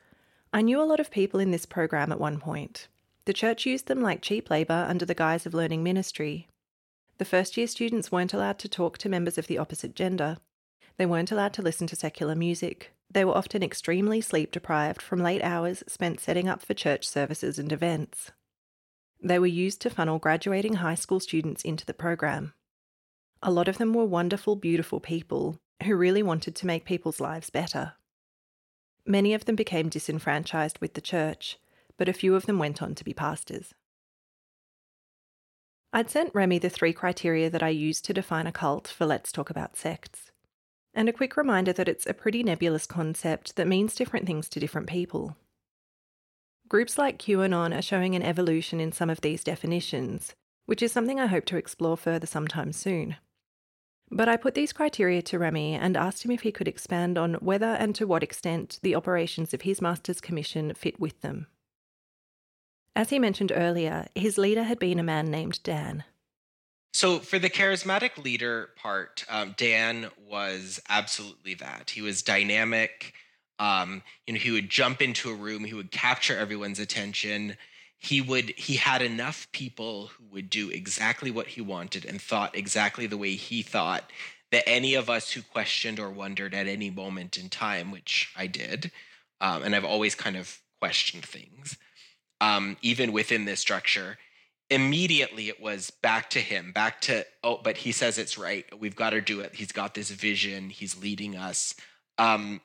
S1: I knew a lot of people in this program at one point. The church used them like cheap labour under the guise of learning ministry. The first year students weren't allowed to talk to members of the opposite gender. They weren't allowed to listen to secular music. They were often extremely sleep deprived from late hours spent setting up for church services and events. They were used to funnel graduating high school students into the program. A lot of them were wonderful, beautiful people who really wanted to make people's lives better. Many of them became disenfranchised with the church, but a few of them went on to be pastors. I'd sent Remy the three criteria that I used to define a cult for Let's Talk About Sects, and a quick reminder that it's a pretty nebulous concept that means different things to different people. Groups like QAnon are showing an evolution in some of these definitions, which is something I hope to explore further sometime soon. But I put these criteria to Remy and asked him if he could expand on whether and to what extent the operations of his Master's Commission fit with them. As he mentioned earlier, his leader had been a man named Dan.
S3: So, for the charismatic leader part, um, Dan was absolutely that. He was dynamic. Um, you know, he would jump into a room, he would capture everyone's attention he would he had enough people who would do exactly what he wanted and thought exactly the way he thought that any of us who questioned or wondered at any moment in time which i did um, and i've always kind of questioned things um, even within this structure immediately it was back to him back to oh but he says it's right. We've got to do it. He's got this vision. He's leading us. Um,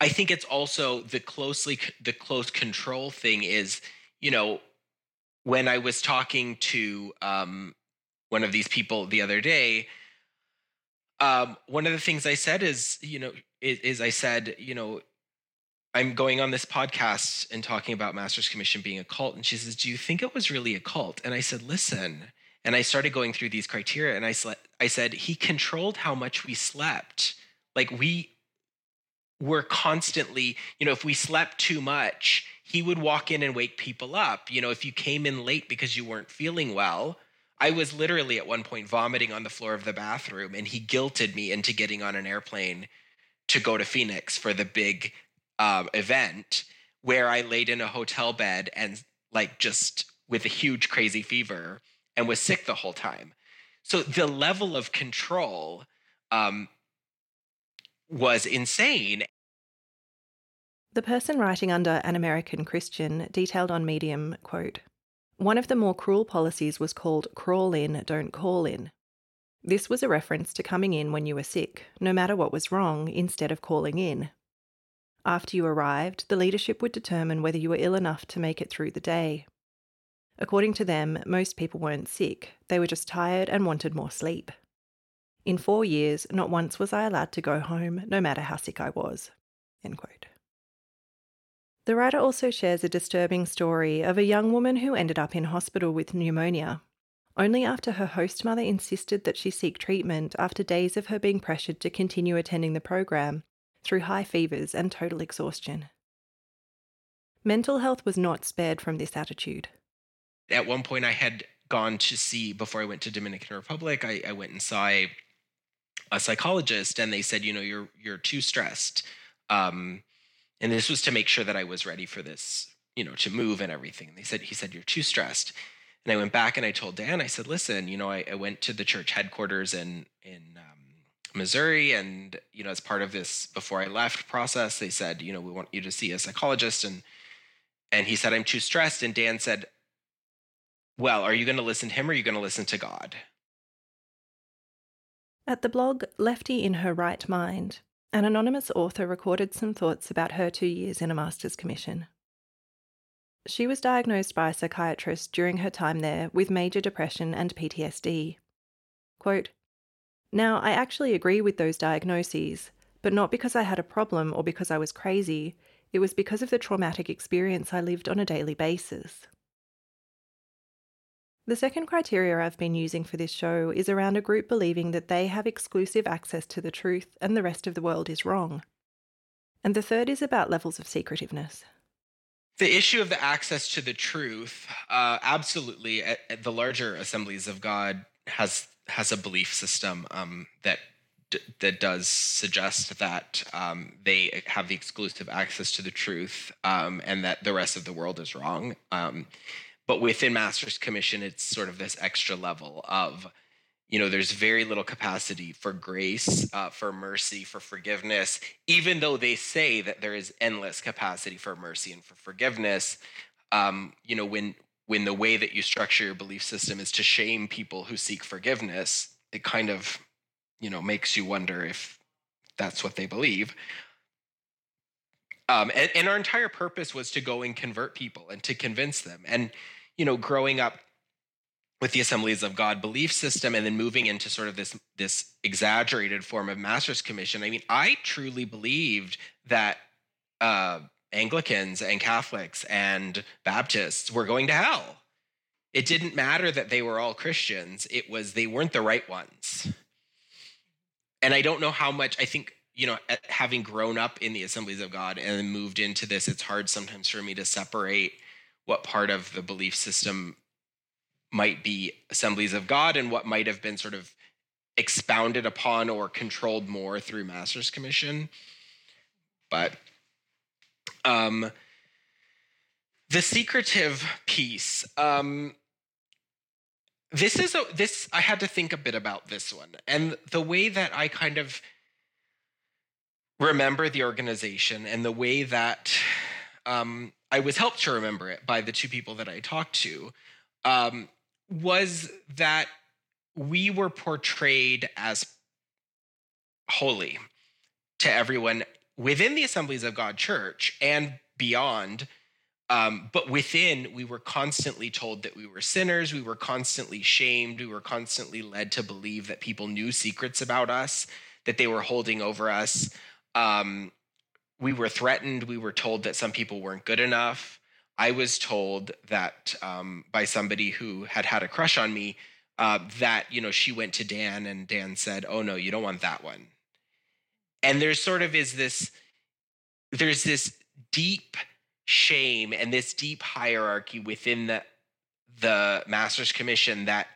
S3: I think it's also the closely the close control thing is, you know, when I was talking to um, one of these people the other day, um, one of the things I said is, you know, is, is, I said, you know, I'm going on this podcast and talking about Master's Commission being a cult. And she says, Do you think it was really a cult? And I said, Listen. And I started going through these criteria and I, I said, He controlled how much we slept. Like we were constantly, you know, if we slept too much, he would walk in and wake people up. You know, if you came in late because you weren't feeling well, I was literally at one point vomiting on the floor of the bathroom, and he guilted me into getting on an airplane to go to Phoenix for the big um, event where I laid in a hotel bed and like just with a huge crazy fever and was sick the whole time. So the level of control um, was insane.
S1: The person writing under an American Christian detailed on Medium, quote, one of the more cruel policies was called crawl in, don't call in. This was a reference to coming in when you were sick, no matter what was wrong, instead of calling in. After you arrived, the leadership would determine whether you were ill enough to make it through the day. According to them, most people weren't sick, they were just tired and wanted more sleep. In four years, not once was I allowed to go home, no matter how sick I was. The writer also shares a disturbing story of a young woman who ended up in hospital with pneumonia, only after her host mother insisted that she seek treatment after days of her being pressured to continue attending the program through high fevers and total exhaustion. Mental health was not spared from this attitude.
S3: At one point, I had gone to see, before I went to Dominican Republic, I, I went and saw a, a, psychologist, and they said, you know, you're you're too stressed. Um, and this was to make sure that I was ready for this, you know, to move and everything. And they said, he said, you're too stressed. And I went back and I told Dan, I said, listen, you know, I, I went to the church headquarters in in um, Missouri, and you know, as part of this before I left process, they said, you know, we want you to see a psychologist, and and he said, I'm too stressed. And Dan said, well, are you going to listen to him or are you going to listen to God?
S1: At the blog Lefty in Her Right Mind, an anonymous author recorded some thoughts about her two years in a master's commission. She was diagnosed by a psychiatrist during her time there with major depression and PTSD. Quote, now, I actually agree with those diagnoses, but not because I had a problem or because I was crazy. It was because of the traumatic experience I lived on a daily basis. The second criteria I've been using for this show is around a group believing that they have exclusive access to the truth and the rest of the world is wrong. And the third is about levels of secretiveness.
S3: The issue of the access to the truth, uh, absolutely, at, at, the larger assemblies of God has has a belief system um, that d- that does suggest that um, they have the exclusive access to the truth um, and that the rest of the world is wrong. Um, but within master's commission it's sort of this extra level of you know there's very little capacity for grace uh, for mercy for forgiveness even though they say that there is endless capacity for mercy and for forgiveness um, you know when when the way that you structure your belief system is to shame people who seek forgiveness it kind of you know makes you wonder if that's what they believe. Um, and, and our entire purpose was to go and convert people and to convince them. And you know, growing up with the Assemblies of God belief system and then moving into sort of this this exaggerated form of Master's Commission, I mean, I truly believed that uh, Anglicans and Catholics and Baptists were going to hell. It didn't matter that they were all Christians; it was they weren't the right ones. And I don't know how much I think you know, having grown up in the Assemblies of God and moved into this, it's hard sometimes for me to separate what part of the belief system might be assemblies of God and what might have been sort of expounded upon or controlled more through Master's Commission. But um, the secretive piece. Um, this is a this I had to think a bit about this one and the way that I kind of remember the organization and the way that um, I was helped to remember it by the two people that I talked to, um, was that we were portrayed as holy to everyone within the Assemblies of God Church and beyond Um, but within, we were constantly told that we were sinners. We were constantly shamed. We were constantly led to believe that people knew secrets about us, that they were holding over us. Um, we were threatened. We were told that some people weren't good enough. I was told that um, by somebody who had had a crush on me uh, that you know she went to Dan and Dan said, "Oh no, you don't want that one." And there's sort of is this there's this deep shame and this deep hierarchy within the the Masters Commission that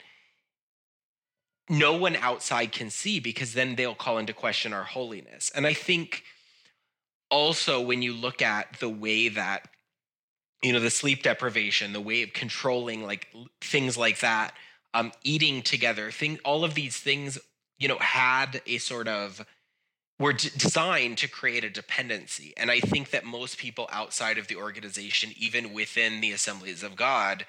S3: no one outside can see because then they'll call into question our holiness. And I think also when you look at the way that you know the sleep deprivation the way of controlling like things like that um eating together thing all of these things you know had a sort of were d- designed to create a dependency and i think that most people outside of the organization even within the assemblies of god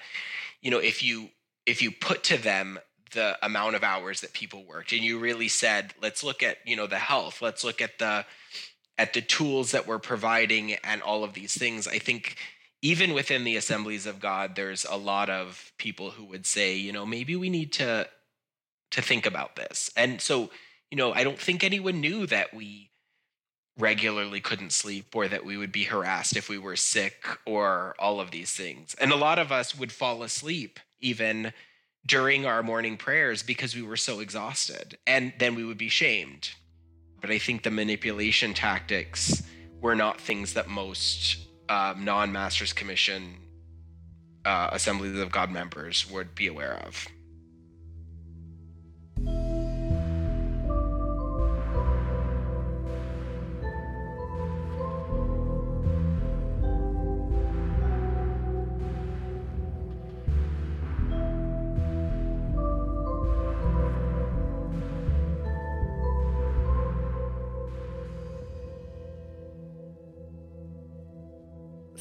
S3: you know if you if you put to them the amount of hours that people worked and you really said let's look at you know the health let's look at the at the tools that we're providing and all of these things, I think even within the assemblies of God, there's a lot of people who would say, you know, maybe we need to to think about this. And so, you know, I don't think anyone knew that we regularly couldn't sleep or that we would be harassed if we were sick or all of these things. And a lot of us would fall asleep even during our morning prayers because we were so exhausted. And then we would be shamed but I think the manipulation tactics were not things that most um, non Masters Commission uh, Assemblies of God members would be aware of.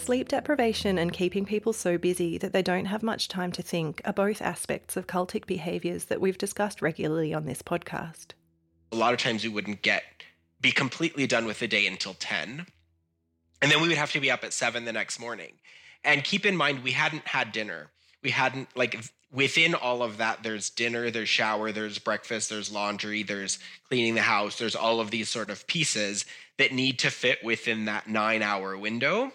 S1: Sleep deprivation and keeping people so busy that they don't have much time to think are both aspects of cultic behaviours that we've discussed regularly on this podcast.
S3: A lot of times we wouldn't get be completely done with the day until 10. And then we would have to be up at 7 the next morning. And keep in mind we hadn't had dinner. We hadn't like within all of that there's dinner, there's shower, there's breakfast, there's laundry, there's cleaning the house, there's all of these sort of pieces that need to fit within that 9-hour window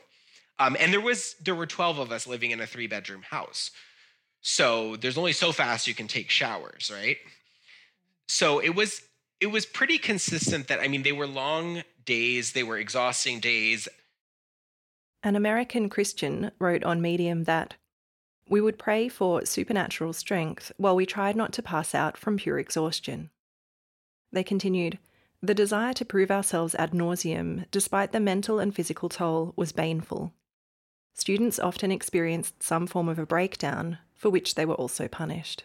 S3: um, and there was there were 12 of us living in a three bedroom house. So there's only so fast you can take showers, right? So it was it was pretty consistent that I mean they were long days, they were exhausting days.
S1: An American Christian wrote on Medium that we would pray for supernatural strength while we tried not to pass out from pure exhaustion. They continued, the desire to prove ourselves ad nauseum, despite the mental and physical toll, was baneful students often experienced some form of a breakdown for which they were also punished.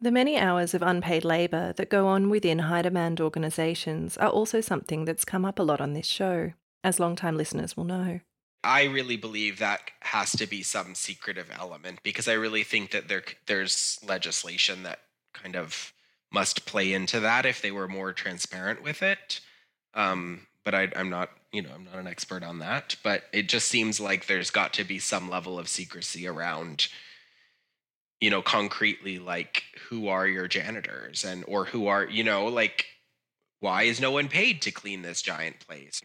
S1: The many hours of unpaid labour that go on within high demand organisations are also something that's come up a lot on this show, as long-time listeners will know.
S3: I really believe that has to be some secretive element because I really think that there there's legislation that kind of must play into that if they were more transparent with it. Um, but I, I'm not you know, I'm not an expert on that, but it just seems like there's got to be some level of secrecy around, you know, concretely like who are your janitors and or who are, you know, like why is no one paid to clean this giant place?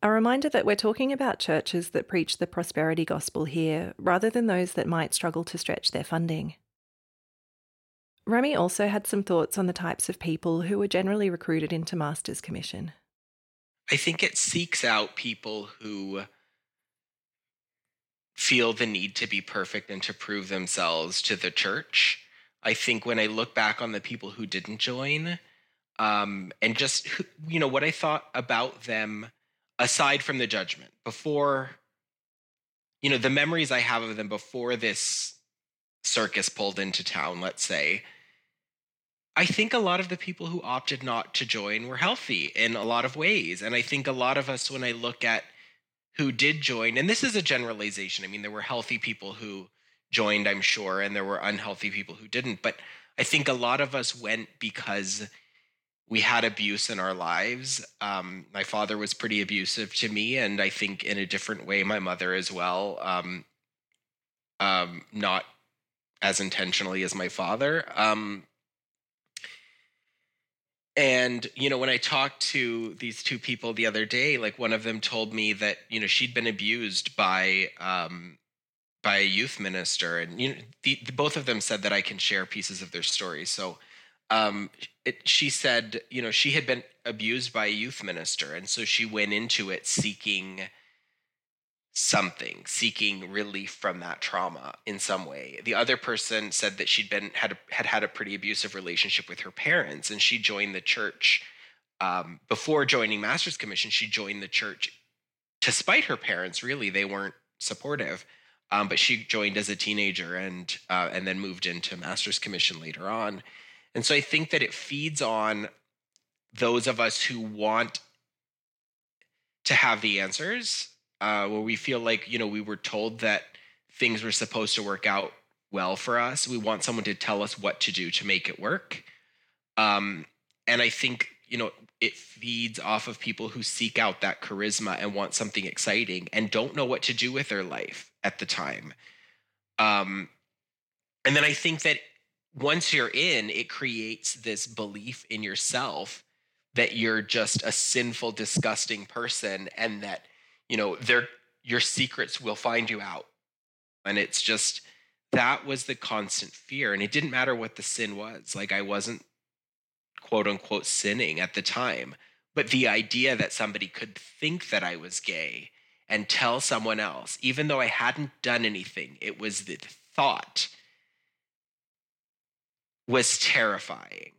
S1: A reminder that we're talking about churches that preach the prosperity gospel here, rather than those that might struggle to stretch their funding. Remy also had some thoughts on the types of people who were generally recruited into Master's Commission.
S3: I think it seeks out people who feel the need to be perfect and to prove themselves to the church. I think when I look back on the people who didn't join, um, and just you know what I thought about them, aside from the judgment, before you know the memories I have of them before this circus pulled into town, let's say, I think a lot of the people who opted not to join were healthy in a lot of ways. And I think a lot of us, when I look at who did join, and this is a generalization, I mean, there were healthy people who joined, I'm sure, and there were unhealthy people who didn't. But I think a lot of us went because we had abuse in our lives. Um, my father was pretty abusive to me, and I think in a different way, my mother as well. Um, um, not as intentionally as my father. Um, and you know, when I talked to these two people the other day, like one of them told me that you know she'd been abused by um, by a youth minister, and you know, the, the, both of them said that I can share pieces of their stories. So um, it, she said, you know, she had been abused by a youth minister, and so she went into it seeking something, seeking relief from that trauma in some way. The other person said that she'd been had had had a pretty abusive relationship with her parents, and she joined the church. Um, before joining Master's Commission, she joined the church to spite her parents. Really, they weren't supportive. Um, but she joined as a teenager and uh, and then moved into Master's Commission later on. And so I think that it feeds on those of us who want to have the answers, uh, where we feel like, you know, we were told that things were supposed to work out well for us. We want someone to tell us what to do to make it work. Um, and I think, you know, it feeds off of people who seek out that charisma and want something exciting and don't know what to do with their life at the time. Um, and then I think that once you're in, it creates this belief in yourself that you're just a sinful, disgusting person and that, you know, their your secrets will find you out. And it's just that was the constant fear. And it didn't matter what the sin was. Like I wasn't quote unquote sinning at the time. But the idea that somebody could think that I was gay and tell someone else, even though I hadn't done anything, it was the thought was terrifying.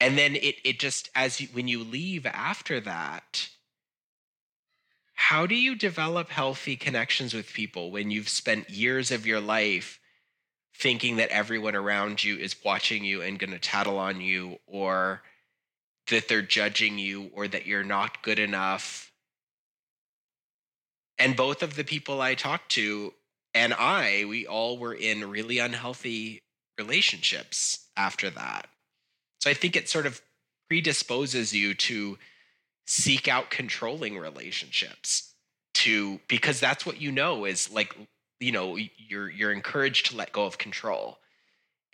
S3: And then it it just as you, when you leave after that, how do you develop healthy connections with people when you've spent years of your life thinking that everyone around you is watching you and going to tattle on you or that they're judging you or that you're not good enough? And both of the people I talked to and I, we all were in really unhealthy relationships after that. So I think it sort of predisposes you to seek out controlling relationships to because that's what you know is like you know you're you're encouraged to let go of control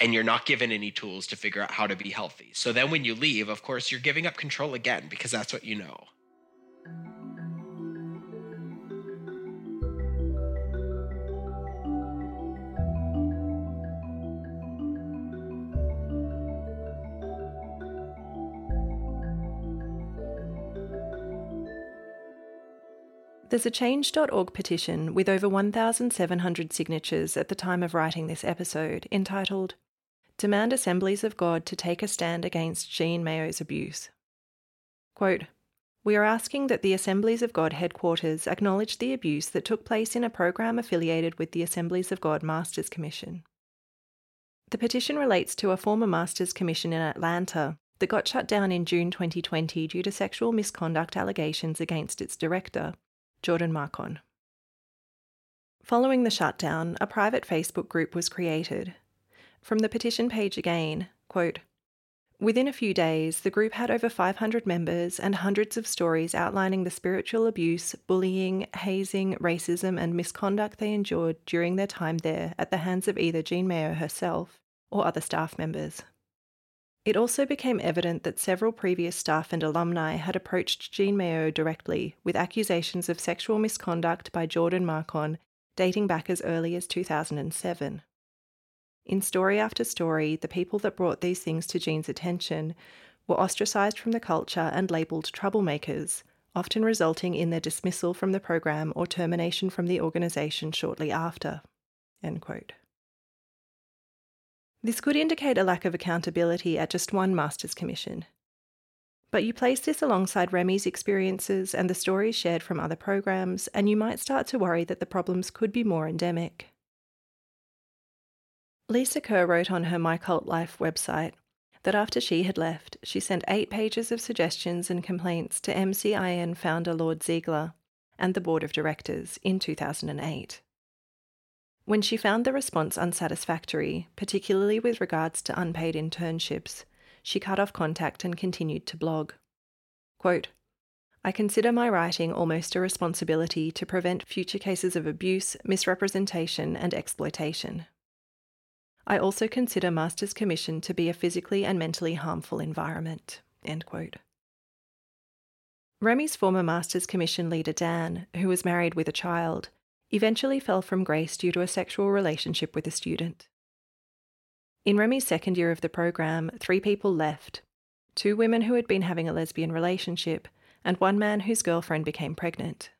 S3: and you're not given any tools to figure out how to be healthy. So then when you leave, of course, you're giving up control again because that's what you know.
S1: There's a change.org petition with over 1,700 signatures at the time of writing this episode entitled Demand Assemblies of God to take a stand against Jean Mayo's abuse. Quote, we are asking that the Assemblies of God headquarters acknowledge the abuse that took place in a program affiliated with the Assemblies of God Masters Commission. The petition relates to a former Masters Commission in Atlanta that got shut down in June 2020 due to sexual misconduct allegations against its director, Jordan Marcon. Following the shutdown, a private Facebook group was created. From the petition page again, quote, Within a few days, the group had over 500 members and hundreds of stories outlining the spiritual abuse, bullying, hazing, racism, and misconduct they endured during their time there at the hands of either Jean Mayo herself or other staff members. It also became evident that several previous staff and alumni had approached Jean Mayo directly with accusations of sexual misconduct by Jordan Marcon dating back as early as 2007. In story after story, the people that brought these things to Jean's attention were ostracised from the culture and labelled troublemakers, often resulting in their dismissal from the program or termination from the organisation shortly after. End quote. This could indicate a lack of accountability at just one Masters Commission. But you place this alongside Remy's experiences and the stories shared from other programs, and you might start to worry that the problems could be more endemic. Lisa Kerr wrote on her My Cult Life website that after she had left, she sent eight pages of suggestions and complaints to MCIN founder Lloyd Ziegler and the board of directors in 2008. When she found the response unsatisfactory, particularly with regards to unpaid internships, she cut off contact and continued to blog. Quote, I consider my writing almost a responsibility to prevent future cases of abuse, misrepresentation, and exploitation. I also consider Master's Commission to be a physically and mentally harmful environment. End quote. Remy's former Master's Commission leader Dan, who was married with a child, eventually fell from grace due to a sexual relationship with a student. In Remy's second year of the program, three people left two women who had been having a lesbian relationship, and one man whose girlfriend became pregnant.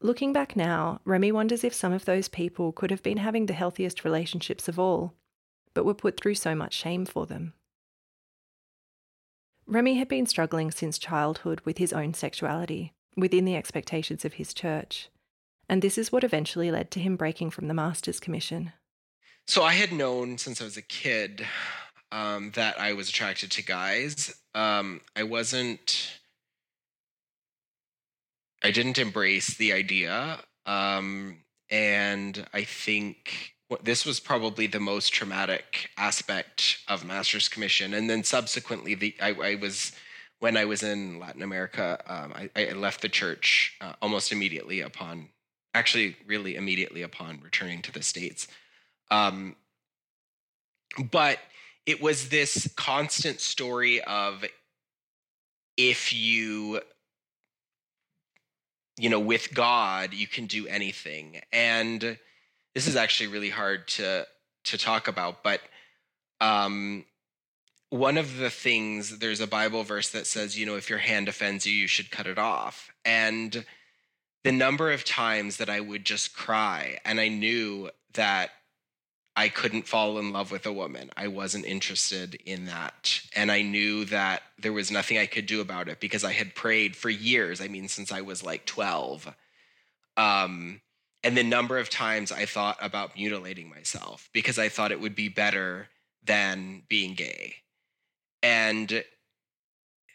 S1: Looking back now, Remy wonders if some of those people could have been having the healthiest relationships of all, but were put through so much shame for them. Remy had been struggling since childhood with his own sexuality, within the expectations of his church, and this is what eventually led to him breaking from the Masters Commission.
S3: So I had known since I was a kid um, that I was attracted to guys. Um, I wasn't. I didn't embrace the idea, um, and I think this was probably the most traumatic aspect of Masters Commission. And then subsequently, the I, I was when I was in Latin America, um, I, I, left the church uh, almost immediately upon, actually, really immediately upon returning to the states. Um, but it was this constant story of if you you know with god you can do anything and this is actually really hard to to talk about, but um, one of the things there's a Bible verse that says, you know, if your hand offends you, you should cut it off. And the number of times that I would just cry, and I knew that I couldn't fall in love with a woman. I wasn't interested in that. And I knew that there was nothing I could do about it because I had prayed for years. I mean, since I was like 12. Um, and the number of times I thought about mutilating myself because I thought it would be better than being gay. And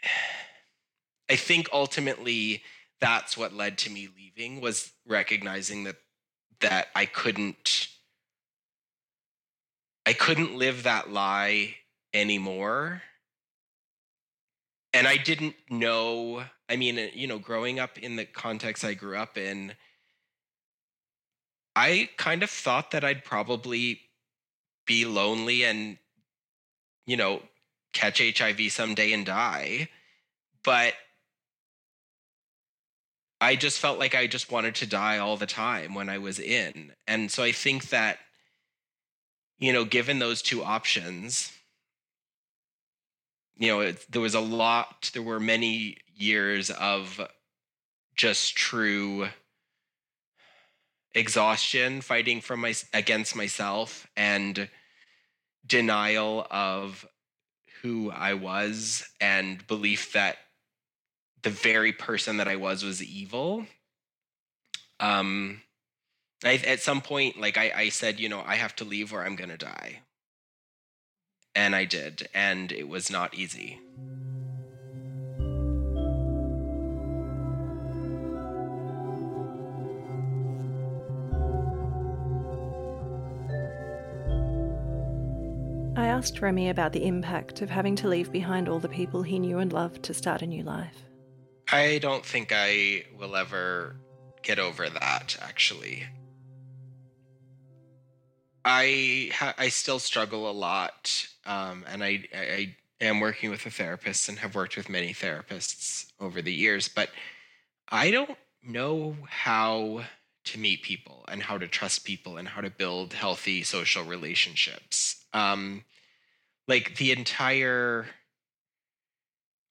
S3: [sighs] I think ultimately that's what led to me leaving was recognizing that that I couldn't I couldn't live that lie anymore. And I didn't know, I mean, uh, you know, growing up in the context I grew up in, I kind of thought that I'd probably be lonely and, you know, catch HIV someday and die. But I just felt like I just wanted to die all the time when I was in. And so I think that, you know, given those two options, you know, it, there was a lot, there were many years of just true exhaustion fighting from my against myself and denial of who I was and belief that the very person that I was was evil. Um, I, at some point, like I, I said, you know, I have to leave or I'm gonna die, and I did, and it was not easy.
S1: I asked Remy about the impact of having to leave behind all the people he knew and loved to start a new life.
S3: I don't think I will ever get over that, actually. I ha- I still struggle a lot, um, and I, I am working with a therapist and have worked with many therapists over the years, but I don't know how to meet people and how to trust people and how to build healthy social relationships. Um, like the entire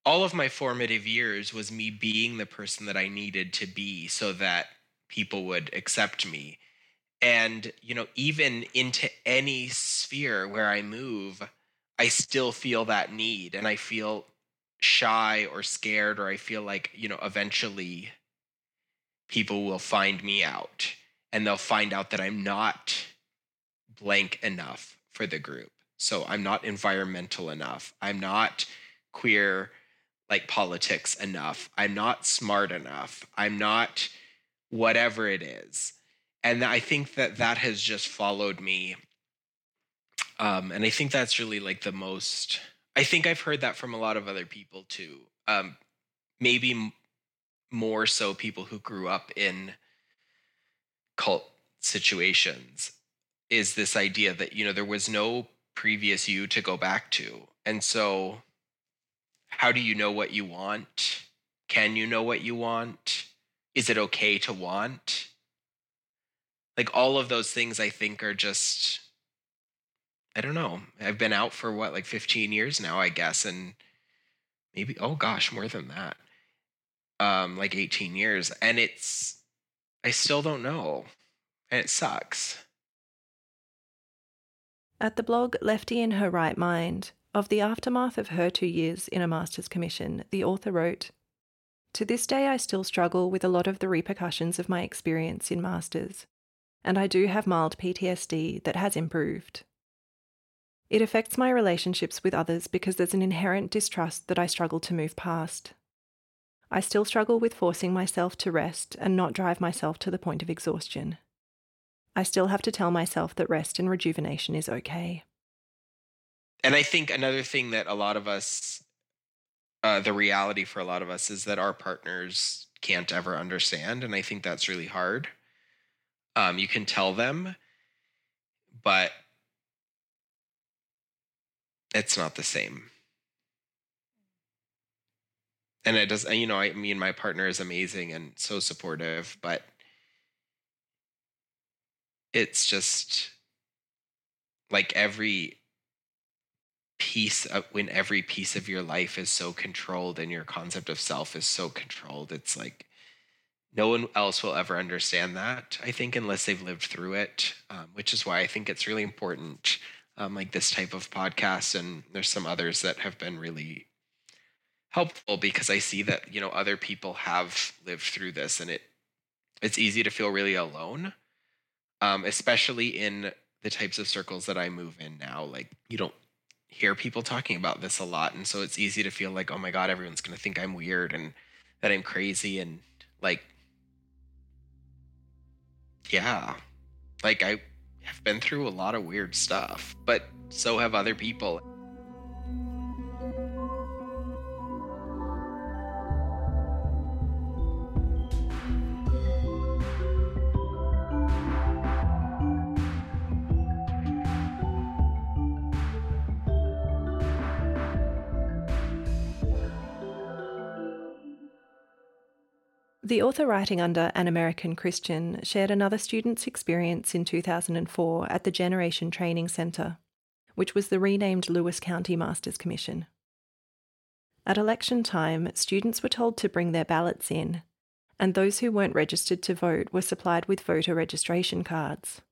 S3: all of my formative years was me being the person that I needed to be so that people would accept me. And, you know, even into any sphere where I move, I still feel that need and I feel shy or scared, or I feel like, you know, eventually people will find me out and they'll find out that I'm not blank enough for the group. So I'm not environmental enough. I'm not queer like politics enough. I'm not smart enough. I'm not whatever it is. And I think that that has just followed me. Um, and I think that's really like the most I think I've heard that from a lot of other people too. Um, maybe m- more so people who grew up in cult situations is this idea that you know there was no previous you to go back to and so how do you know what you want? Can you know what you want? Is it okay to want? Like all of those things i think are just i don't know. I've been out for what like 15 years now i guess and maybe oh gosh more than that. Um like 18 years and it's i still don't know and it sucks.
S1: At the blog Lefty in Her Right Mind, of the aftermath of her two years in a Master's Commission, the author wrote To this day, I still struggle with a lot of the repercussions of my experience in Masters, and I do have mild PTSD that has improved. It affects my relationships with others because there's an inherent distrust that I struggle to move past. I still struggle with forcing myself to rest and not drive myself to the point of exhaustion. I still have to tell myself that rest and rejuvenation is okay.
S3: And i think another thing that a lot of us uh, the reality for a lot of us is that our partners can't ever understand and i think that's really hard. Um, you can tell them but it's not the same. And it does you know i mean my partner is amazing and so supportive but it's just like every piece of when every piece of your life is so controlled and your concept of self is so controlled it's like no one else will ever understand that i think unless they've lived through it um, which is why i think it's really important um, like this type of podcast and there's some others that have been really helpful because i see that you know other people have lived through this and it it's easy to feel really alone um, especially in the types of circles that i move in now like you don't hear people talking about this a lot and so it's easy to feel like oh my god everyone's going to think i'm weird and that i'm crazy and like yeah. Like i have been through a lot of weird stuff but so have other people
S1: The author writing under An American Christian shared another student's experience in 2004 at the Generation Training Centre, which was the renamed Lewis County Masters Commission. At election time, students were told to bring their ballots in, and those who weren't registered to vote were supplied with voter registration cards.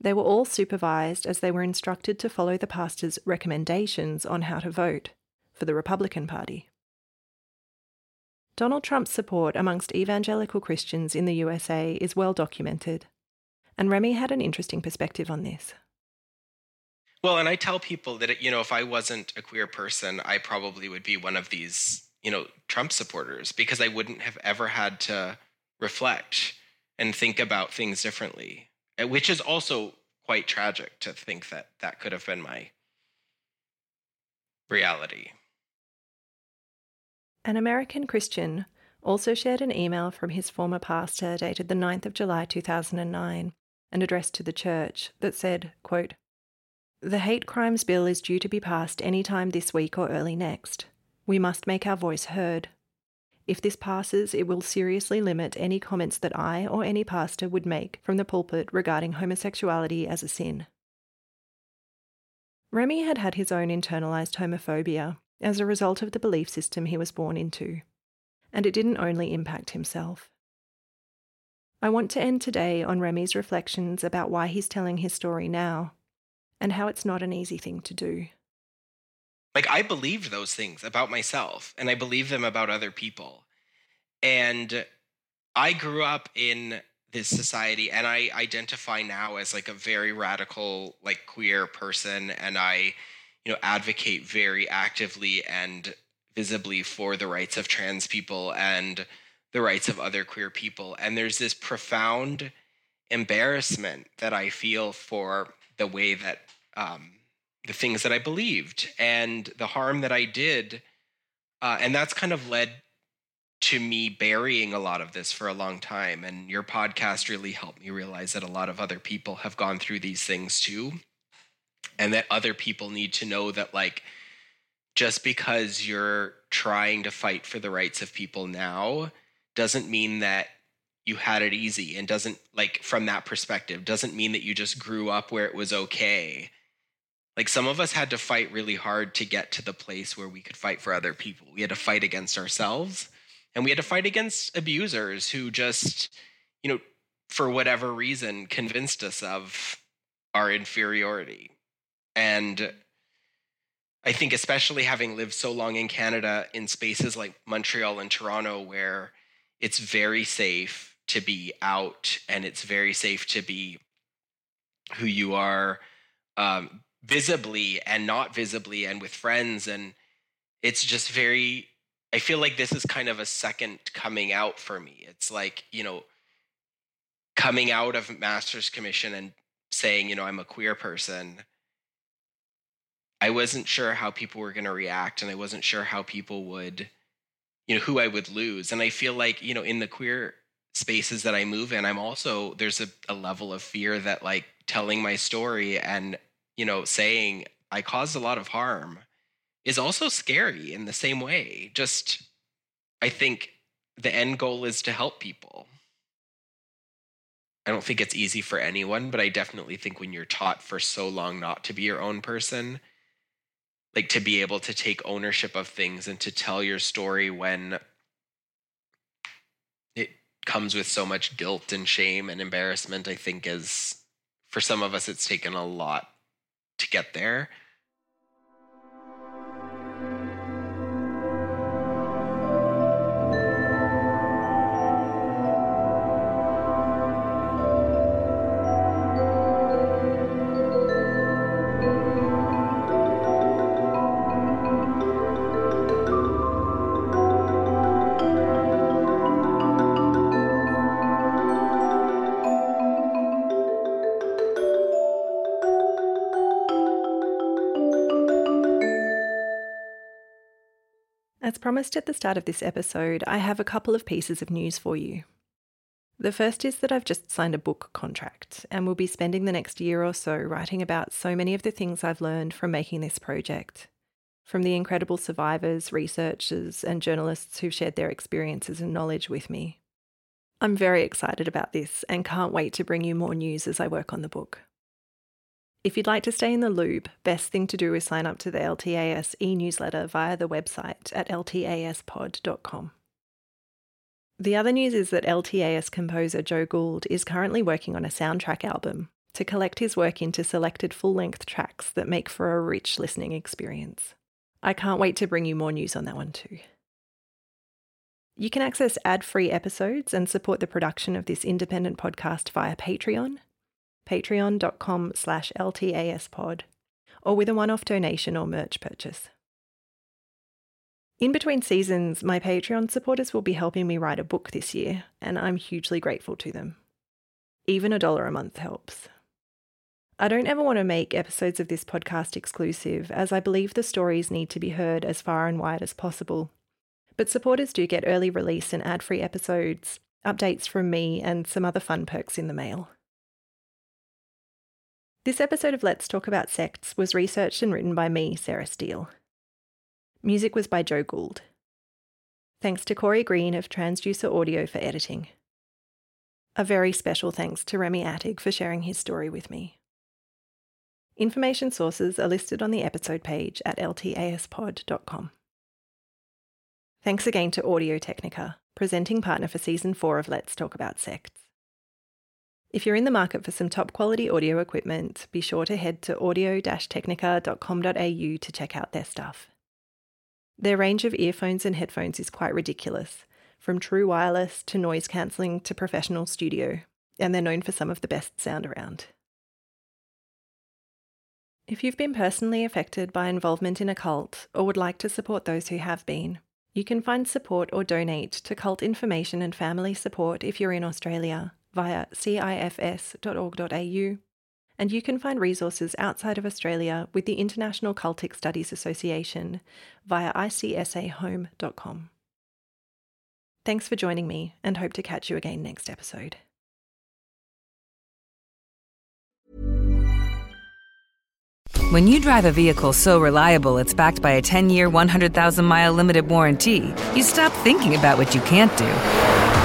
S1: They were all supervised as they were instructed to follow the pastor's recommendations on how to vote for the Republican Party. Donald Trump's support amongst evangelical Christians in the USA is well documented, and Remy had an interesting perspective on this.
S3: Well, and I tell people that you know, if I wasn't a queer person, I probably would be one of these, you know, Trump supporters because I wouldn't have ever had to reflect and think about things differently, eh, which is also quite tragic to think that that could have been my reality.
S1: An American Christian also shared an email from his former pastor dated the 9th of July 2009 and addressed to the church that said, quote, The hate crimes bill is due to be passed any time this week or early next. We must make our voice heard. If this passes, it will seriously limit any comments that I or any pastor would make from the pulpit regarding homosexuality as a sin. Remy had had his own internalized homophobia as a result of the belief system he was born into, and it didn't only impact himself. I want to end today on Remy's reflections about why he's telling his story now, and how it's not an easy thing to do.
S3: Like I believed those things about myself and I believe them about other people. And I grew up in this society and I identify now as like a very radical like queer person and I you know advocate very actively and visibly for the rights of trans people and the rights of other queer people and there's this profound embarrassment that I feel for the way that um, the things that I believed and the harm that I did. Uh, and that's kind of led to me burying a lot of this for a long time. And your podcast really helped me realize that a lot of other people have gone through these things too. And that other people need to know that, like, just because you're trying to fight for the rights of people now doesn't mean that you had it easy and doesn't like from that perspective doesn't mean that you just grew up where it was okay. Like some of us had to fight really hard to get to the place where we could fight for other people. We had to fight against ourselves and we had to fight against abusers who just you know for whatever reason convinced us of our inferiority and i think especially having lived so long in canada in spaces like montreal and toronto where it's very safe to be out and it's very safe to be who you are um, visibly and not visibly and with friends. And it's just very i feel like this is kind of a second coming out for me. It's like you know coming out of master's commission and saying you know i'm a queer person i wasn't sure how people were going to react and i wasn't sure how people would you know who i would lose and i feel like you know in the queer spaces that I move in, I'm also there's a, a level of fear that like telling my story and you know saying I caused a lot of harm is also scary in the same way. Just I think the end goal is to help people. I don't think it's easy for anyone, but I definitely think when you're taught for so long not to be your own person, like to be able to take ownership of things and to tell your story when it comes with so much guilt and shame and embarrassment, I think is for some of us, it's taken a lot to get there.
S1: Promised at the start of this episode, I have a couple of pieces of news for you. The first is that I've just signed a book contract and will be spending the next year or so writing about so many of the things I've learned from making this project. From the incredible survivors, researchers, and journalists who've shared their experiences and knowledge with me. I'm very excited about this and can't wait to bring you more news as I work on the book. If you'd like to stay in the loop, best thing to do is sign up to the LTAS e newsletter via the website at ltaspod.com. The other news is that LTAS composer Joe Gould is currently working on a soundtrack album to collect his work into selected full length tracks that make for a rich listening experience. I can't wait to bring you more news on that one too. You can access ad free episodes and support the production of this independent podcast via Patreon patreon.com slash ltaspod, or with a one-off donation or merch purchase. In between seasons, my Patreon supporters will be helping me write a book this year, and I'm hugely grateful to them. Even a dollar a month helps. I don't ever want to make episodes of this podcast exclusive, as I believe the stories need to be heard as far and wide as possible. But supporters do get early release and ad free episodes, updates from me, and some other fun perks in the mail. This episode of Let's Talk About Sects was researched and written by me, Sarah Steele. Music was by Joe Gould. Thanks to Corey Green of Transducer Audio for editing. A very special thanks to Remy Attig for sharing his story with me. Information sources are listed on the episode page at ltaspod.com. Thanks again to Audio Technica, presenting partner for season 4 of Let's Talk About Sects. If you're in the market for some top quality audio equipment, be sure to head to audio technica.com.au to check out their stuff. Their range of earphones and headphones is quite ridiculous, from true wireless to noise cancelling to professional studio, and they're known for some of the best sound around. If you've been personally affected by involvement in a cult or would like to support those who have been, you can find support or donate to cult information and family support if you're in Australia via cifs.org.au and you can find resources outside of Australia with the International Cultic Studies Association via icsahome.com. Thanks for joining me and hope to catch you again next episode.
S4: When you drive a vehicle so reliable it's backed by a 10 year, 100,000 mile limited warranty, you stop thinking about what you can't do